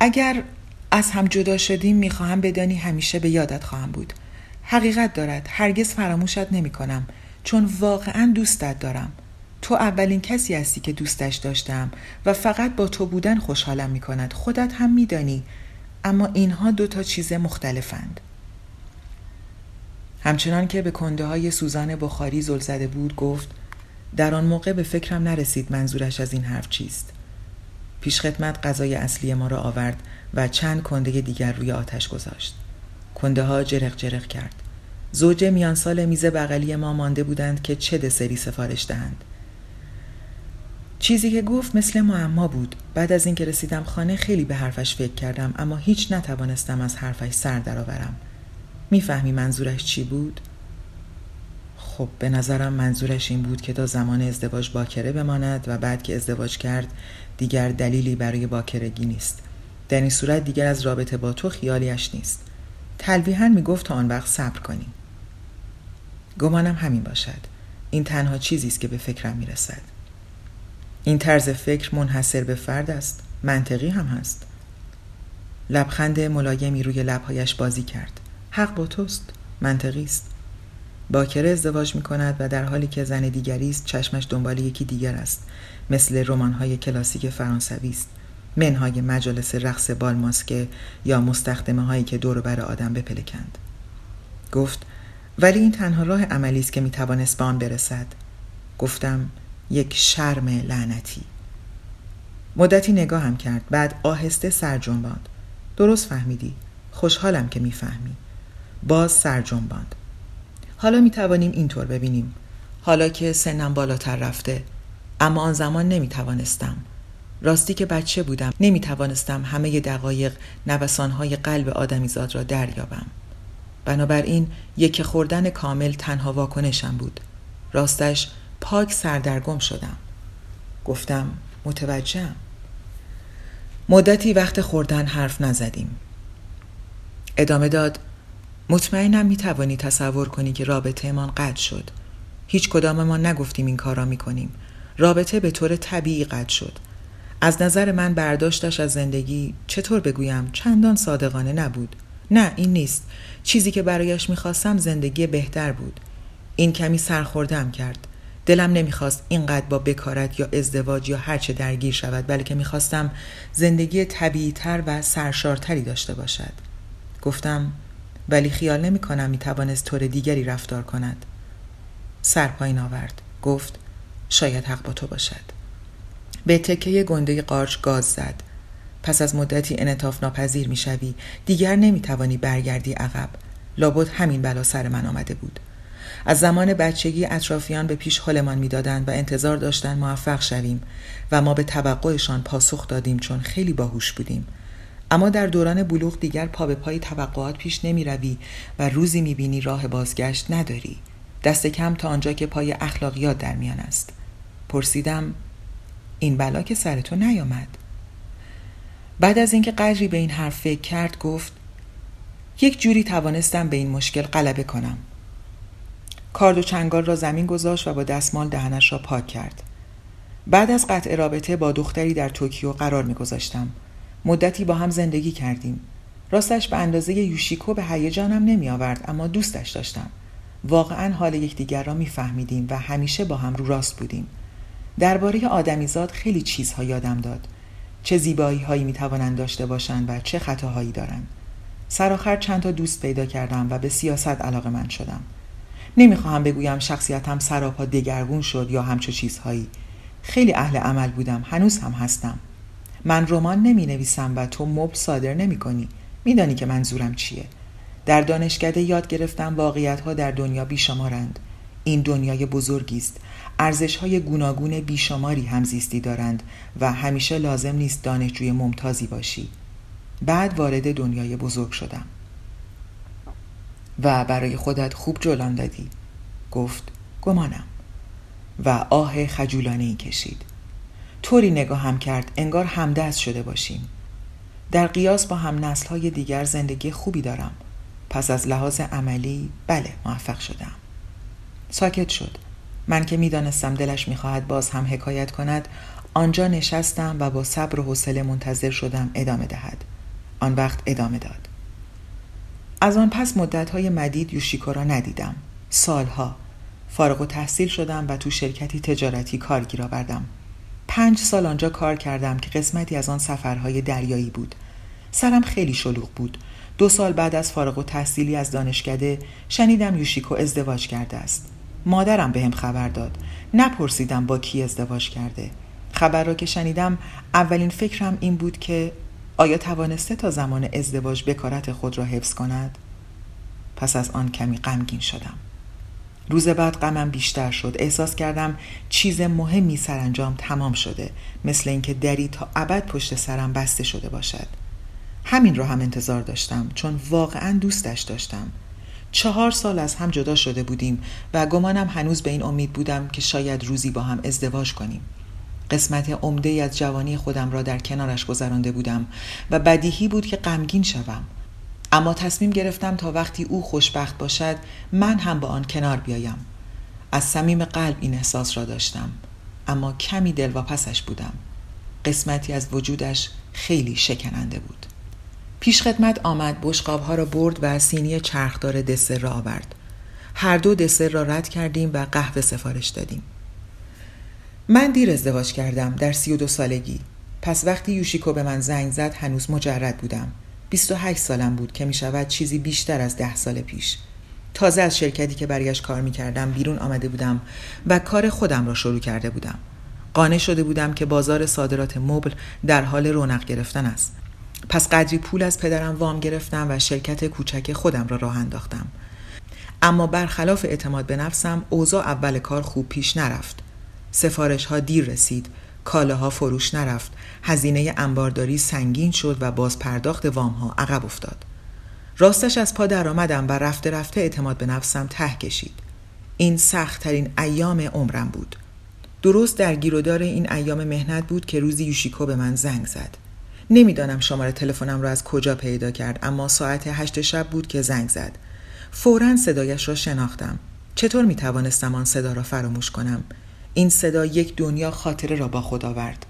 اگر از هم جدا شدیم می‌خواهم بدانی همیشه به یادت خواهم بود. حقیقت دارد هرگز فراموشت نمی کنم چون واقعا دوستت دارم. تو اولین کسی هستی که دوستش داشتم و فقط با تو بودن خوشحالم می کند خودت هم میدانی. اما اینها دو تا چیز مختلفند. همچنان که به کنده های سوزان بخاری زل زده بود گفت در آن موقع به فکرم نرسید منظورش از این حرف چیست. پیشخدمت غذای اصلی ما را آورد و چند کنده دیگر روی آتش گذاشت. کنده ها جرق جرق کرد. زوج میان سال میز بغلی ما مانده بودند که چه دسری سفارش دهند. چیزی که گفت مثل معما بود. بعد از اینکه رسیدم خانه خیلی به حرفش فکر کردم اما هیچ نتوانستم از حرفش سر درآورم. می‌فهمی منظورش چی بود؟ خب به نظرم منظورش این بود که تا زمان ازدواج باکره بماند و بعد که ازدواج کرد دیگر دلیلی برای باکرگی نیست. در این صورت دیگر از رابطه با تو خیالیش نیست. تلویحا می‌گفت تا آن وقت صبر کنی. گمانم همین باشد. این تنها چیزی است که به فکرم می‌رسد. این طرز فکر منحصر به فرد است. منطقی هم هست. لبخند ملایمی روی لبهایش بازی کرد. حق با توست. منطقی است. باکره ازدواج می کند و در حالی که زن دیگری است چشمش دنبال یکی دیگر است. مثل رمان‌های کلاسیک فرانسوی است. منهای مجالس رقص بالماسکه یا مستخدمه هایی که دور بر آدم بپلکند. گفت ولی این تنها راه عملی است که می توانست به آن برسد. گفتم یک شرم لعنتی. مدتی نگاهم کرد بعد آهسته سر جنباند. درست فهمیدی. خوشحالم که می‌فهمی. باز سر جنباند. حالا می توانیم اینطور ببینیم. حالا که سنم بالاتر رفته. اما آن زمان نمی توانستم راستی که بچه بودم نمی توانستم همه دقایق نوسانهای قلب آدمیزاد را دریابم. بنابراین یک خوردن کامل تنها واکنشم بود. راستش پاک سردرگم شدم. گفتم متوجهم. مدتی وقت خوردن حرف نزدیم. ادامه داد مطمئنم می توانی تصور کنی که رابطه من قطع شد. هیچ کدام ما نگفتیم این کارا می کنیم رابطه به طور طبیعی قطع شد. از نظر من برداشتش از زندگی چطور بگویم چندان صادقانه نبود. نه این نیست. چیزی که برایش می‌خواستم زندگی بهتر بود. این کمی سرخوردم کرد. دلم نمی‌خواست اینقدر با بکارت یا ازدواج یا هرچه درگیر شود بلکه می‌خواستم زندگی طبیعیتر و سرشارتری داشته باشد. گفتم ولی خیال نمی کنم می توانست طور دیگری رفتار کند. سر پایین آورد. گفت شاید حق با تو باشد. به تکه گنده قارچ گاز زد. پس از مدتی انطاف ناپذیر می شوی دیگر نمی توانی برگردی عقب. لابد همین بلا سر من آمده بود. از زمان بچگی اطرافیان به پیش حالمان می‌دادند و انتظار داشتند موفق شویم و ما به توقعشان پاسخ دادیم چون خیلی باهوش بودیم. اما در دوران بلوغ دیگر پا به پای توقعات پیش نمی روی و روزی می بینی راه بازگشت نداری. دست کم تا آنجا که پای اخلاقیات در میان است. پرسیدم این بلا که سر تو نیامد؟ بعد از اینکه قدری به این حرف فکر کرد گفت یک جوری توانستم به این مشکل غلبه کنم. کارد و چنگال را زمین گذاشت و با دستمال دهنش را پاک کرد. بعد از قطع رابطه با دختری در توکیو قرار میگذاشتم. مدتی با هم زندگی کردیم. راستش به اندازه یوشیکو به هیجانم نمی آورد اما دوستش داشتم. واقعا حال یکدیگر را میفهمیدیم و همیشه با هم رو راست بودیم. درباره آدمیزاد خیلی چیزها یادم داد. چه زیبایی هایی می توانند داشته باشند و چه خطاهایی دارند. سرآخر چند تا دوست پیدا کردم و به سیاست علاقه من شدم. نمی‌خواهم بگویم شخصیتم سراپا دگرگون شد یا همچو چیزهایی. خیلی اهل عمل بودم هنوز هم هستم. من رمان نمی نویسم و تو مبل صادر نمی کنی میدانی که منظورم چیه. در دانشکده یاد گرفتم واقعیت ها در دنیا بیشمارند. این دنیای بزرگی است. ارزش های گوناگون بیشماری همزیستی دارند و همیشه لازم نیست دانشجوی ممتازی باشی. بعد وارد دنیای بزرگ شدم. و برای خودت خوب جلان دادی. گفت گمانم. و آه خجولانه ای کشید. طوری نگاهم کرد انگار همدست شده باشیم. در قیاس با هم نسل های دیگر زندگی خوبی دارم. پس از لحاظ عملی بله موفق شدم. ساکت شد. من که می‌دانستم دلش می‌خواهد باز هم حکایت کند آنجا نشستم و با صبر و حوصله منتظر شدم ادامه دهد. آن وقت ادامه داد. از آن پس مدتهای مدید یوشیکو را ندیدم. سالها فارغ و تحصیل شدم و تو شرکتی تجارتی کارگیر آوردم پنج سال آنجا کار کردم که قسمتی از آن سفرهای دریایی بود. سرم خیلی شلوغ بود. دو سال بعد از فارغ و تحصیلی از دانشکده شنیدم یوشیکو ازدواج کرده است. مادرم بهم به خبر داد. نپرسیدم با کی ازدواج کرده. خبر را که شنیدم اولین فکرم این بود که آیا توانسته تا زمان ازدواج بکارت خود را حفظ کند؟ پس از آن کمی غمگین شدم. روز بعد غمم بیشتر شد. احساس کردم چیز مهمی سرانجام تمام شده. مثل اینکه دری تا ابد پشت سرم بسته شده باشد. همین را هم انتظار داشتم چون واقعا دوستش داشتم. چهار سال از هم جدا شده بودیم و گمانم هنوز به این امید بودم که شاید روزی با هم ازدواج کنیم. قسمت عمده از جوانی خودم را در کنارش گذرانده بودم و بدیهی بود که غمگین شوم. اما تصمیم گرفتم تا وقتی او خوشبخت باشد من هم با آن کنار بیایم. از صمیم قلب این احساس را داشتم اما کمی دلواپسش بودم. قسمتی از وجودش خیلی شکننده بود. پیش خدمت آمد بشقاب ها را برد و سینی چرخدار دسر را آورد. هر دو دسر را رد کردیم و قهوه سفارش دادیم. من دیر ازدواج کردم در سی و دو سالگی. پس وقتی یوشیکو به من زنگ زد هنوز مجرد بودم. 28 سالم بود که می شود چیزی بیشتر از ده سال پیش. تازه از شرکتی که برایش کار می کردم بیرون آمده بودم و کار خودم را شروع کرده بودم. قانع شده بودم که بازار صادرات مبل در حال رونق گرفتن است. پس قدری پول از پدرم وام گرفتم و شرکت کوچک خودم را راه انداختم. اما برخلاف اعتماد به نفسم اوضاع اول کار خوب پیش نرفت. سفارش ها دیر رسید. کالاها فروش نرفت. هزینه انبارداری سنگین شد و باز پرداخت وام ها عقب افتاد. راستش از پا درآمدم و رفته رفته اعتماد به نفسم ته کشید. این سخت ترین ایام عمرم بود. درست در گیرودار این ایام مهنت بود که روزی یوشیکو به من زنگ زد. نمی‌دانم شماره تلفنم را از کجا پیدا کرد اما ساعت هشت شب بود که زنگ زد. فورا صدایش را شناختم. چطور می توانستم آن صدا را فراموش کنم؟ این صدا یک دنیا خاطره را با خود آورد.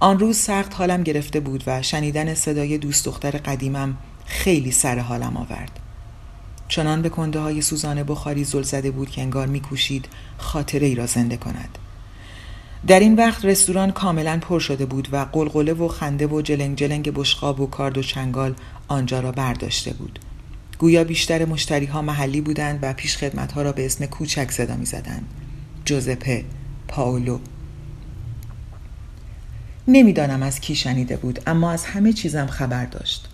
آن روز سخت حالم گرفته بود و شنیدن صدای دوست دختر قدیمم خیلی سر حالم آورد. چنان به کنده های سوزان بخاری زل زده بود که انگار میکوشید خاطره ای را زنده کند. در این وقت رستوران کاملا پر شده بود و قلقله و خنده و جلنگ جلنگ بشقاب و کارد و چنگال آنجا را برداشته بود. گویا بیشتر مشتری ها محلی بودند و پیش خدمت ها را به اسم کوچک صدا می زدند. جوزپه، پاولو. نمی‌دانم از کی شنیده بود اما از همه چیزم خبر داشت.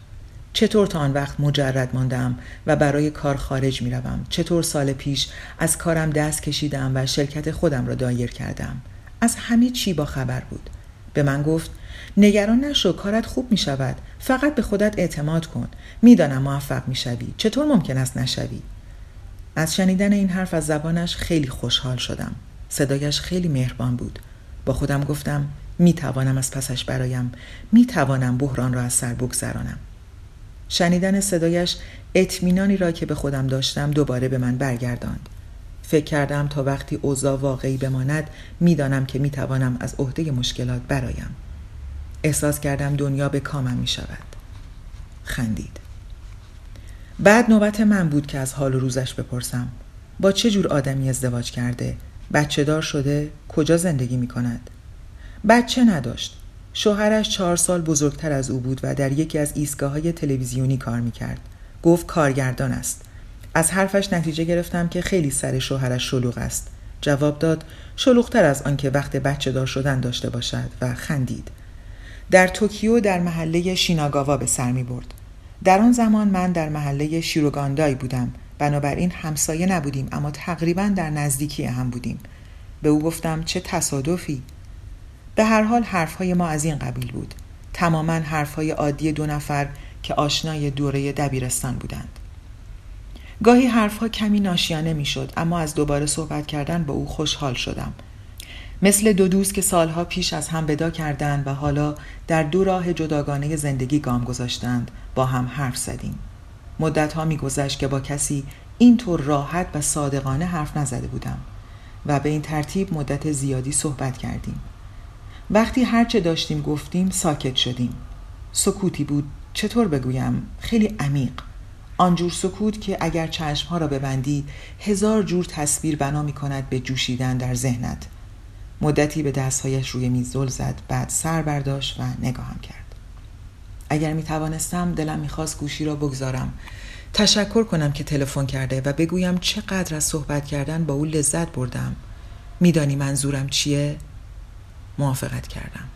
چطور تا آن وقت مجرد ماندم و برای کار خارج می روم؟ چطور سال پیش از کارم دست کشیدم و شرکت خودم را دایر کردم؟ از همه چی با خبر بود. به من گفت نگران نشو کارت خوب می شود فقط به خودت اعتماد کن می‌دانم موفق می شوی چطور ممکن است نشوی از شنیدن این حرف از زبانش خیلی خوشحال شدم صدایش خیلی مهربان بود. با خودم گفتم می توانم از پسش برایم می توانم بحران را از سر بگذرانم. شنیدن صدایش اطمینانی را که به خودم داشتم دوباره به من برگرداند. فکر کردم تا وقتی اوضاع واقعی بماند می‌دانم که می‌توانم از عهده مشکلات برایم. احساس کردم دنیا به کامم می شود خندید. بعد نوبت من بود که از حال و روزش بپرسم. با چه جور آدمی ازدواج کرده؟ بچه دار شده کجا زندگی می کند بچه نداشت. شوهرش چهار سال بزرگتر از او بود و در یکی از ایستگاه های تلویزیونی کار می کرد گفت کارگردان است. از حرفش نتیجه گرفتم که خیلی سر شوهرش شلوغ است. جواب داد شلوغتر از آنکه وقت بچه دار شدن داشته باشد و خندید. در توکیو در محله شیناگاوا به سر می برد. در آن زمان من در محله شیروگاندای بودم. بنابراین همسایه نبودیم اما تقریبا در نزدیکی هم بودیم. به او گفتم چه تصادفی؟ به هر حال حرفهای ما از این قبیل بود. تماما حرفهای عادی دو نفر که آشنای دوره دبیرستان بودند. گاهی حرفها کمی ناشیانه می‌شد اما از دوباره صحبت کردن با او خوشحال شدم. مثل دو دوست که سالها پیش از هم بدا کردند و حالا در دو راه جداگانه زندگی گام گذاشتند با هم حرف زدیم. مدتها میگذشت که با کسی اینطور راحت و صادقانه حرف نزده بودم و به این ترتیب مدت زیادی صحبت کردیم. وقتی هرچه داشتیم گفتیم ساکت شدیم. سکوتی بود. چطور بگویم؟ خیلی عمیق. آنجور سکوت که اگر چشمها را ببندی هزار جور تصویر بنا می کند به جوشیدن در ذهنت. مدتی به دستهایش روی میز زل زد بعد سر برداشت و نگاهم کرد. اگر می توانستم دلم می‌خواست گوشی را بگذارم. تشکر کنم که تلفن کرده و بگویم چقدر از صحبت کردن با او لذت بردم. میدانی منظورم چیه؟ موافقت کردم.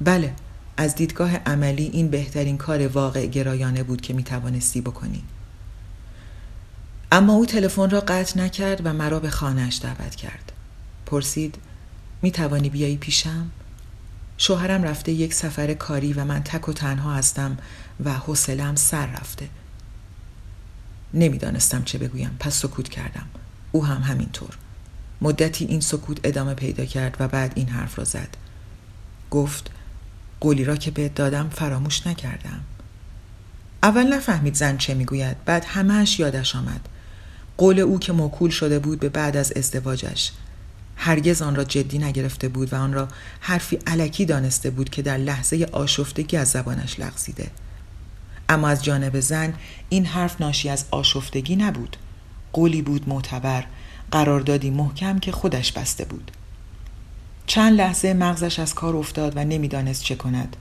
بله از دیدگاه عملی این بهترین کار واقع گرایانه بود که می توانستی بکنی. اما او تلفن را قطع نکرد و مرا به خانهاش دعوت کرد. پرسید می توانی بیایی پیشم؟ شوهرم رفته یک سفر کاری و من تک و تنها هستم و حوصلم سر رفته. نمی‌دانستم چه بگویم پس سکوت کردم. او هم همینطور. مدتی این سکوت ادامه پیدا کرد و بعد این حرف را زد. گفت قولی را که بهت دادم فراموش نکردم. اول نفهمید زن چه می‌گوید بعد همهش یادش آمد. قول او که موکول شده بود به بعد از ازدواجش. هرگز آن را جدی نگرفته بود و آن را حرفی علکی دانسته بود که در لحظه آشفتگی از زبانش لغزیده. اما از جانب زن این حرف ناشی از آشفتگی نبود. قولی بود معتبر قراردادی محکم که خودش بسته بود. چند لحظه مغزش از کار افتاد و نمی‌دانست چه کند.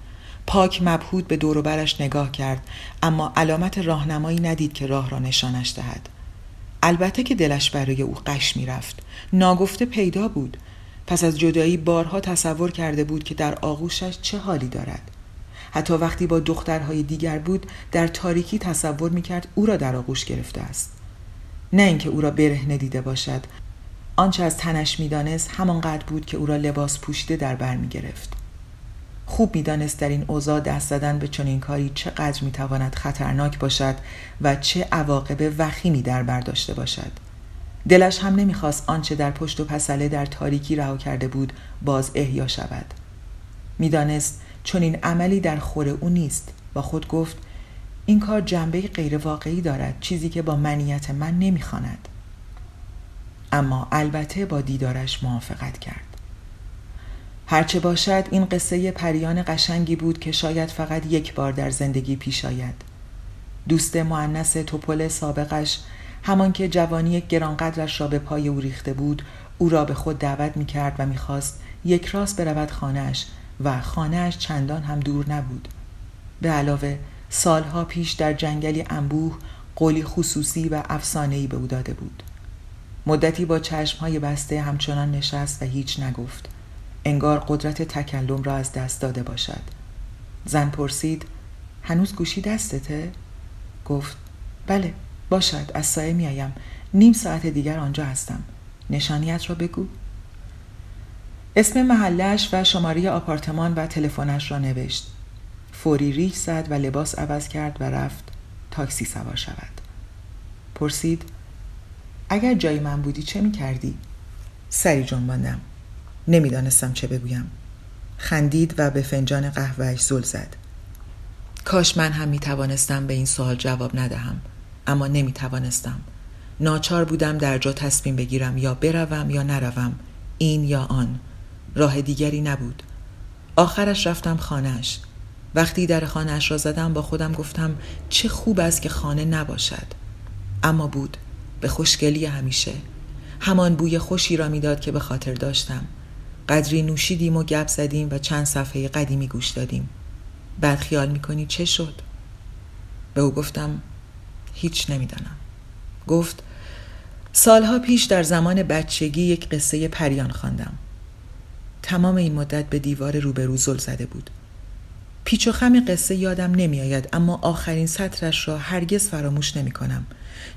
پاک مبهود به دوروبرش نگاه کرد اما علامت راهنمایی ندید که راه را نشانش دهد. البته که دلش برای او قش می‌رفت. ناگفته پیدا بود. پس از جدایی بارها تصور کرده بود که در آغوشش چه حالی دارد. حتی وقتی با دخترهای دیگر بود در تاریکی تصور می‌کرد او را در آغوش گرفته است. نه اینکه او را برهنه دیده باشد. آنچه از تنش می‌دانست همانقدر بود که او را لباس پوشیده در بر می‌گرفت. خوب می‌دانست در این اوضاع دست زدن به چنین کاری چقدر می‌تواند خطرناک باشد و چه عواقب وخیمی در بر داشته باشد. دلش هم نمی‌خواست آنچه در پشت و پسله در تاریکی رها کرده بود باز احیا شود. می‌دانست چون این عملی در خور او نیست با خود گفت این کار جنبه غیر واقعی دارد چیزی که با منیت من نمی‌خواند. اما البته با دیدارش موافقت کرد. هرچه باشد این قصه پریان قشنگی بود که شاید فقط یک بار در زندگی پیش آید. دوست معنس توپل سابقش همان که جوانی گرانقدرش را به پای او ریخته بود او را به خود دعوت می کرد و می‌خواست یک راست برود خانهش و خانهش چندان هم دور نبود. به علاوه سالها پیش در جنگلی انبوه قولی خصوصی و افسانه‌ای به او داده بود. مدتی با چشمهای بسته همچنان نشست و هیچ نگفت. انگار قدرت تکلم را از دست داده باشد. زن پرسید هنوز گوشی دستته؟ گفت بله باشد از سایه میایم نیم ساعت دیگر آنجا هستم. نشانیت را بگو. اسم محلش و شماره آپارتمان و تلفنش را نوشت. فوری ریش زد و لباس عوض کرد و رفت. تاکسی سوار شود. پرسید اگر جای من بودی چه می کردی؟ سری جنباندم. نمی‌دانستم چه بگویم. خندید و به فنجان قهوهش زل زد. کاش من هم می توانستم به این سوال جواب ندهم اما نمی توانستم ناچار بودم در جا تصمیم بگیرم یا بروم یا نروم این یا آن. راه دیگری نبود. آخرش رفتم خانهش وقتی در خانهش را زدم با خودم گفتم چه خوب است که خانه نباشد. اما بود به خوشگلی همیشه. همان بوی خوشی را می‌داد که به خاطر داشتم. قدری نوشیدیم و گپ زدیم و چند صفحه قدیمی گوش دادیم. بعد خیال می‌کنی چه شد؟ به او گفتم هیچ نمی‌دانم. گفت سالها پیش در زمان بچگی یک قصه پریان خواندم. تمام این مدت به دیوار روبرو زل زده بود. پیچ و خم قصه یادم نمیآید اما آخرین سطرش را هرگز فراموش نمی کنم.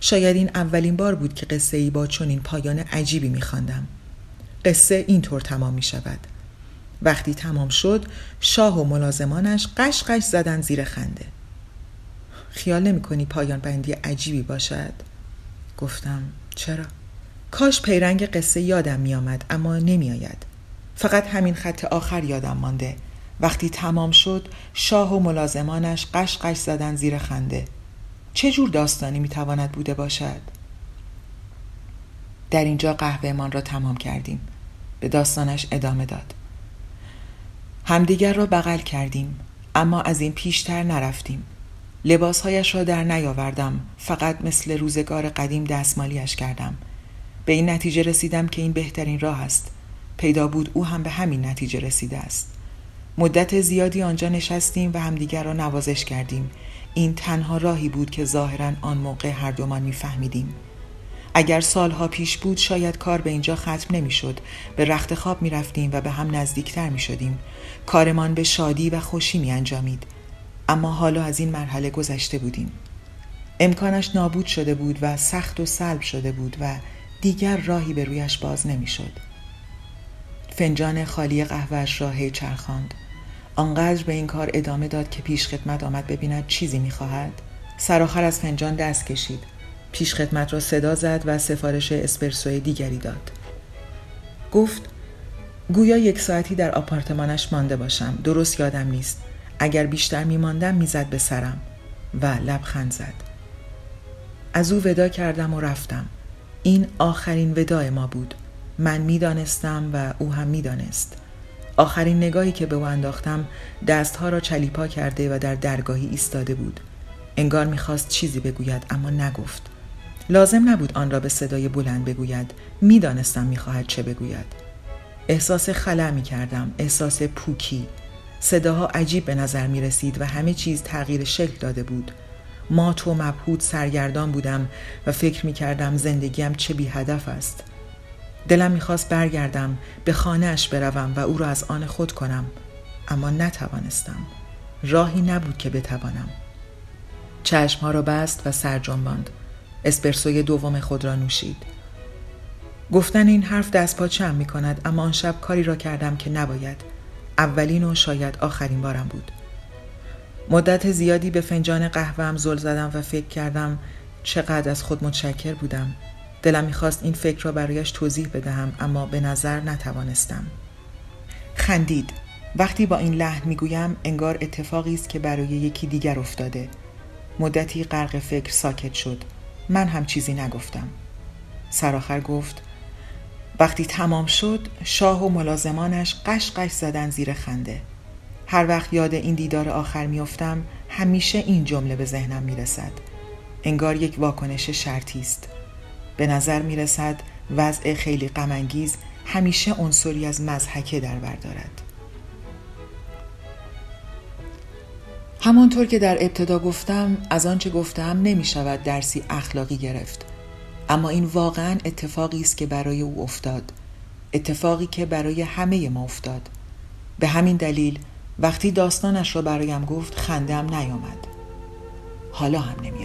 شاید این اولین بار بود که قصه ای با چنین پایان عجیبی می خواندم. قصه اینطور تمام می شود. وقتی تمام شد شاه و ملازمانش قش قش زدن زیر خنده. خیال نمی کنی پایان بندی عجیبی باشد؟ گفتم چرا؟ کاش پیرنگ قصه یادم می آمد اما نمی آید. فقط همین خط آخر یادم مانده وقتی تمام شد شاه و ملازمانش قش قش زدن زیر خنده چه جور داستانی می‌تواند بوده باشد؟ در اینجا قهوهمان را تمام کردیم به داستانش ادامه داد. همدیگر را بغل کردیم اما از این پیشتر نرفتیم. لباسهایش را در نیاوردم فقط مثل روزگار قدیم دستمالیش کردم. به این نتیجه رسیدم که این بهترین راه است. پیدا بود او هم به همین نتیجه رسیده است. مدت زیادی آنجا نشستیم و همدیگر را نوازش کردیم. این تنها راهی بود که ظاهرا آن موقع هر دومان میفهمیدیم. اگر سالها پیش بود شاید کار به اینجا ختم نمی‌شد. به رخت خواب می رفتیم و به هم نزدیکتر می شدیم کارمان به شادی و خوشی می انجامید اما حالا از این مرحله گذشته بودیم. امکانش نابود شده بود و سخت و سلب شده بود و دیگر راهی به رویش باز نمی‌شد. فنجان خالی قهوهش را هی چرخاند. آنقدر به این کار ادامه داد که پیش خدمت آمد ببیند چیزی می‌خواهد. سرآخر از فنجان دست کشید. پیش خدمت را صدا زد و سفارش اسپرسوی دیگری داد. گفت گویا یک ساعتی در آپارتمانش مانده باشم. درست یادم نیست. اگر بیشتر میماندم می‌زد به سرم. و لبخند زد. از او ودا کردم و رفتم. این آخرین وداع ما بود. من می‌دانستم و او هم می‌دانست. آخرین نگاهی که به او انداختم دستها را چلیپا کرده و در درگاهی ایستاده بود. انگار می‌خواست چیزی بگوید اما نگفت. لازم نبود آن را به صدای بلند بگوید. می‌دانستم می‌خواهد چه بگوید. احساس خلع می کردم احساس پوکی. صداها عجیب به نظر می رسید و همه چیز تغییر شکل داده بود. ما تو مبهود سرگردان بودم و فکر می کردم زندگیم چه بی هدف است. دلم می‌خواست برگردم به خانهاش بروم و او را از آن خود کنم. اما نتوانستم. راهی نبود که بتوانم. چشمها را بست و سر جنباند. اسپرسوی دوم خود را نوشید. گفتن این حرف دست پاچم می کند اما آن شب کاری را کردم که نباید. اولین و شاید آخرین بارم بود. مدت زیادی به فنجان قهوهم زل زدم و فکر کردم چقدر از خود متشکر بودم. دلم می‌خواست این فکر را برایش توضیح بدهم اما به نظر نتوانستم. خندید. وقتی با این لحن می‌گویم انگار اتفاقی است که برای یکی دیگر افتاده. مدتی غرق فکر ساکت شد. من هم چیزی نگفتم. سرآخر گفت وقتی تمام شد شاه و ملازمانش قش قش زدن زیر خنده. هر وقت یاد این دیدار آخر میافتم همیشه این جمله به ذهنم می‌رسد. انگار یک واکنش شرطی است. به نظر می رسد وضع خیلی غمانگیز همیشه عنصری از مزحکه در بردارد. همانطور که در ابتدا گفتم از آنچه گفتم نمی شود درسی اخلاقی گرفت. اما این واقعا اتفاقی است که برای او افتاد. اتفاقی که برای همه ما افتاد. به همین دلیل وقتی داستانش را برایم گفت خندم نیامد. حالا هم نمی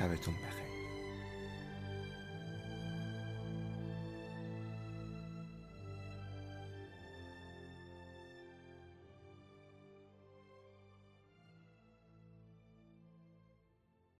شبتون بخیر.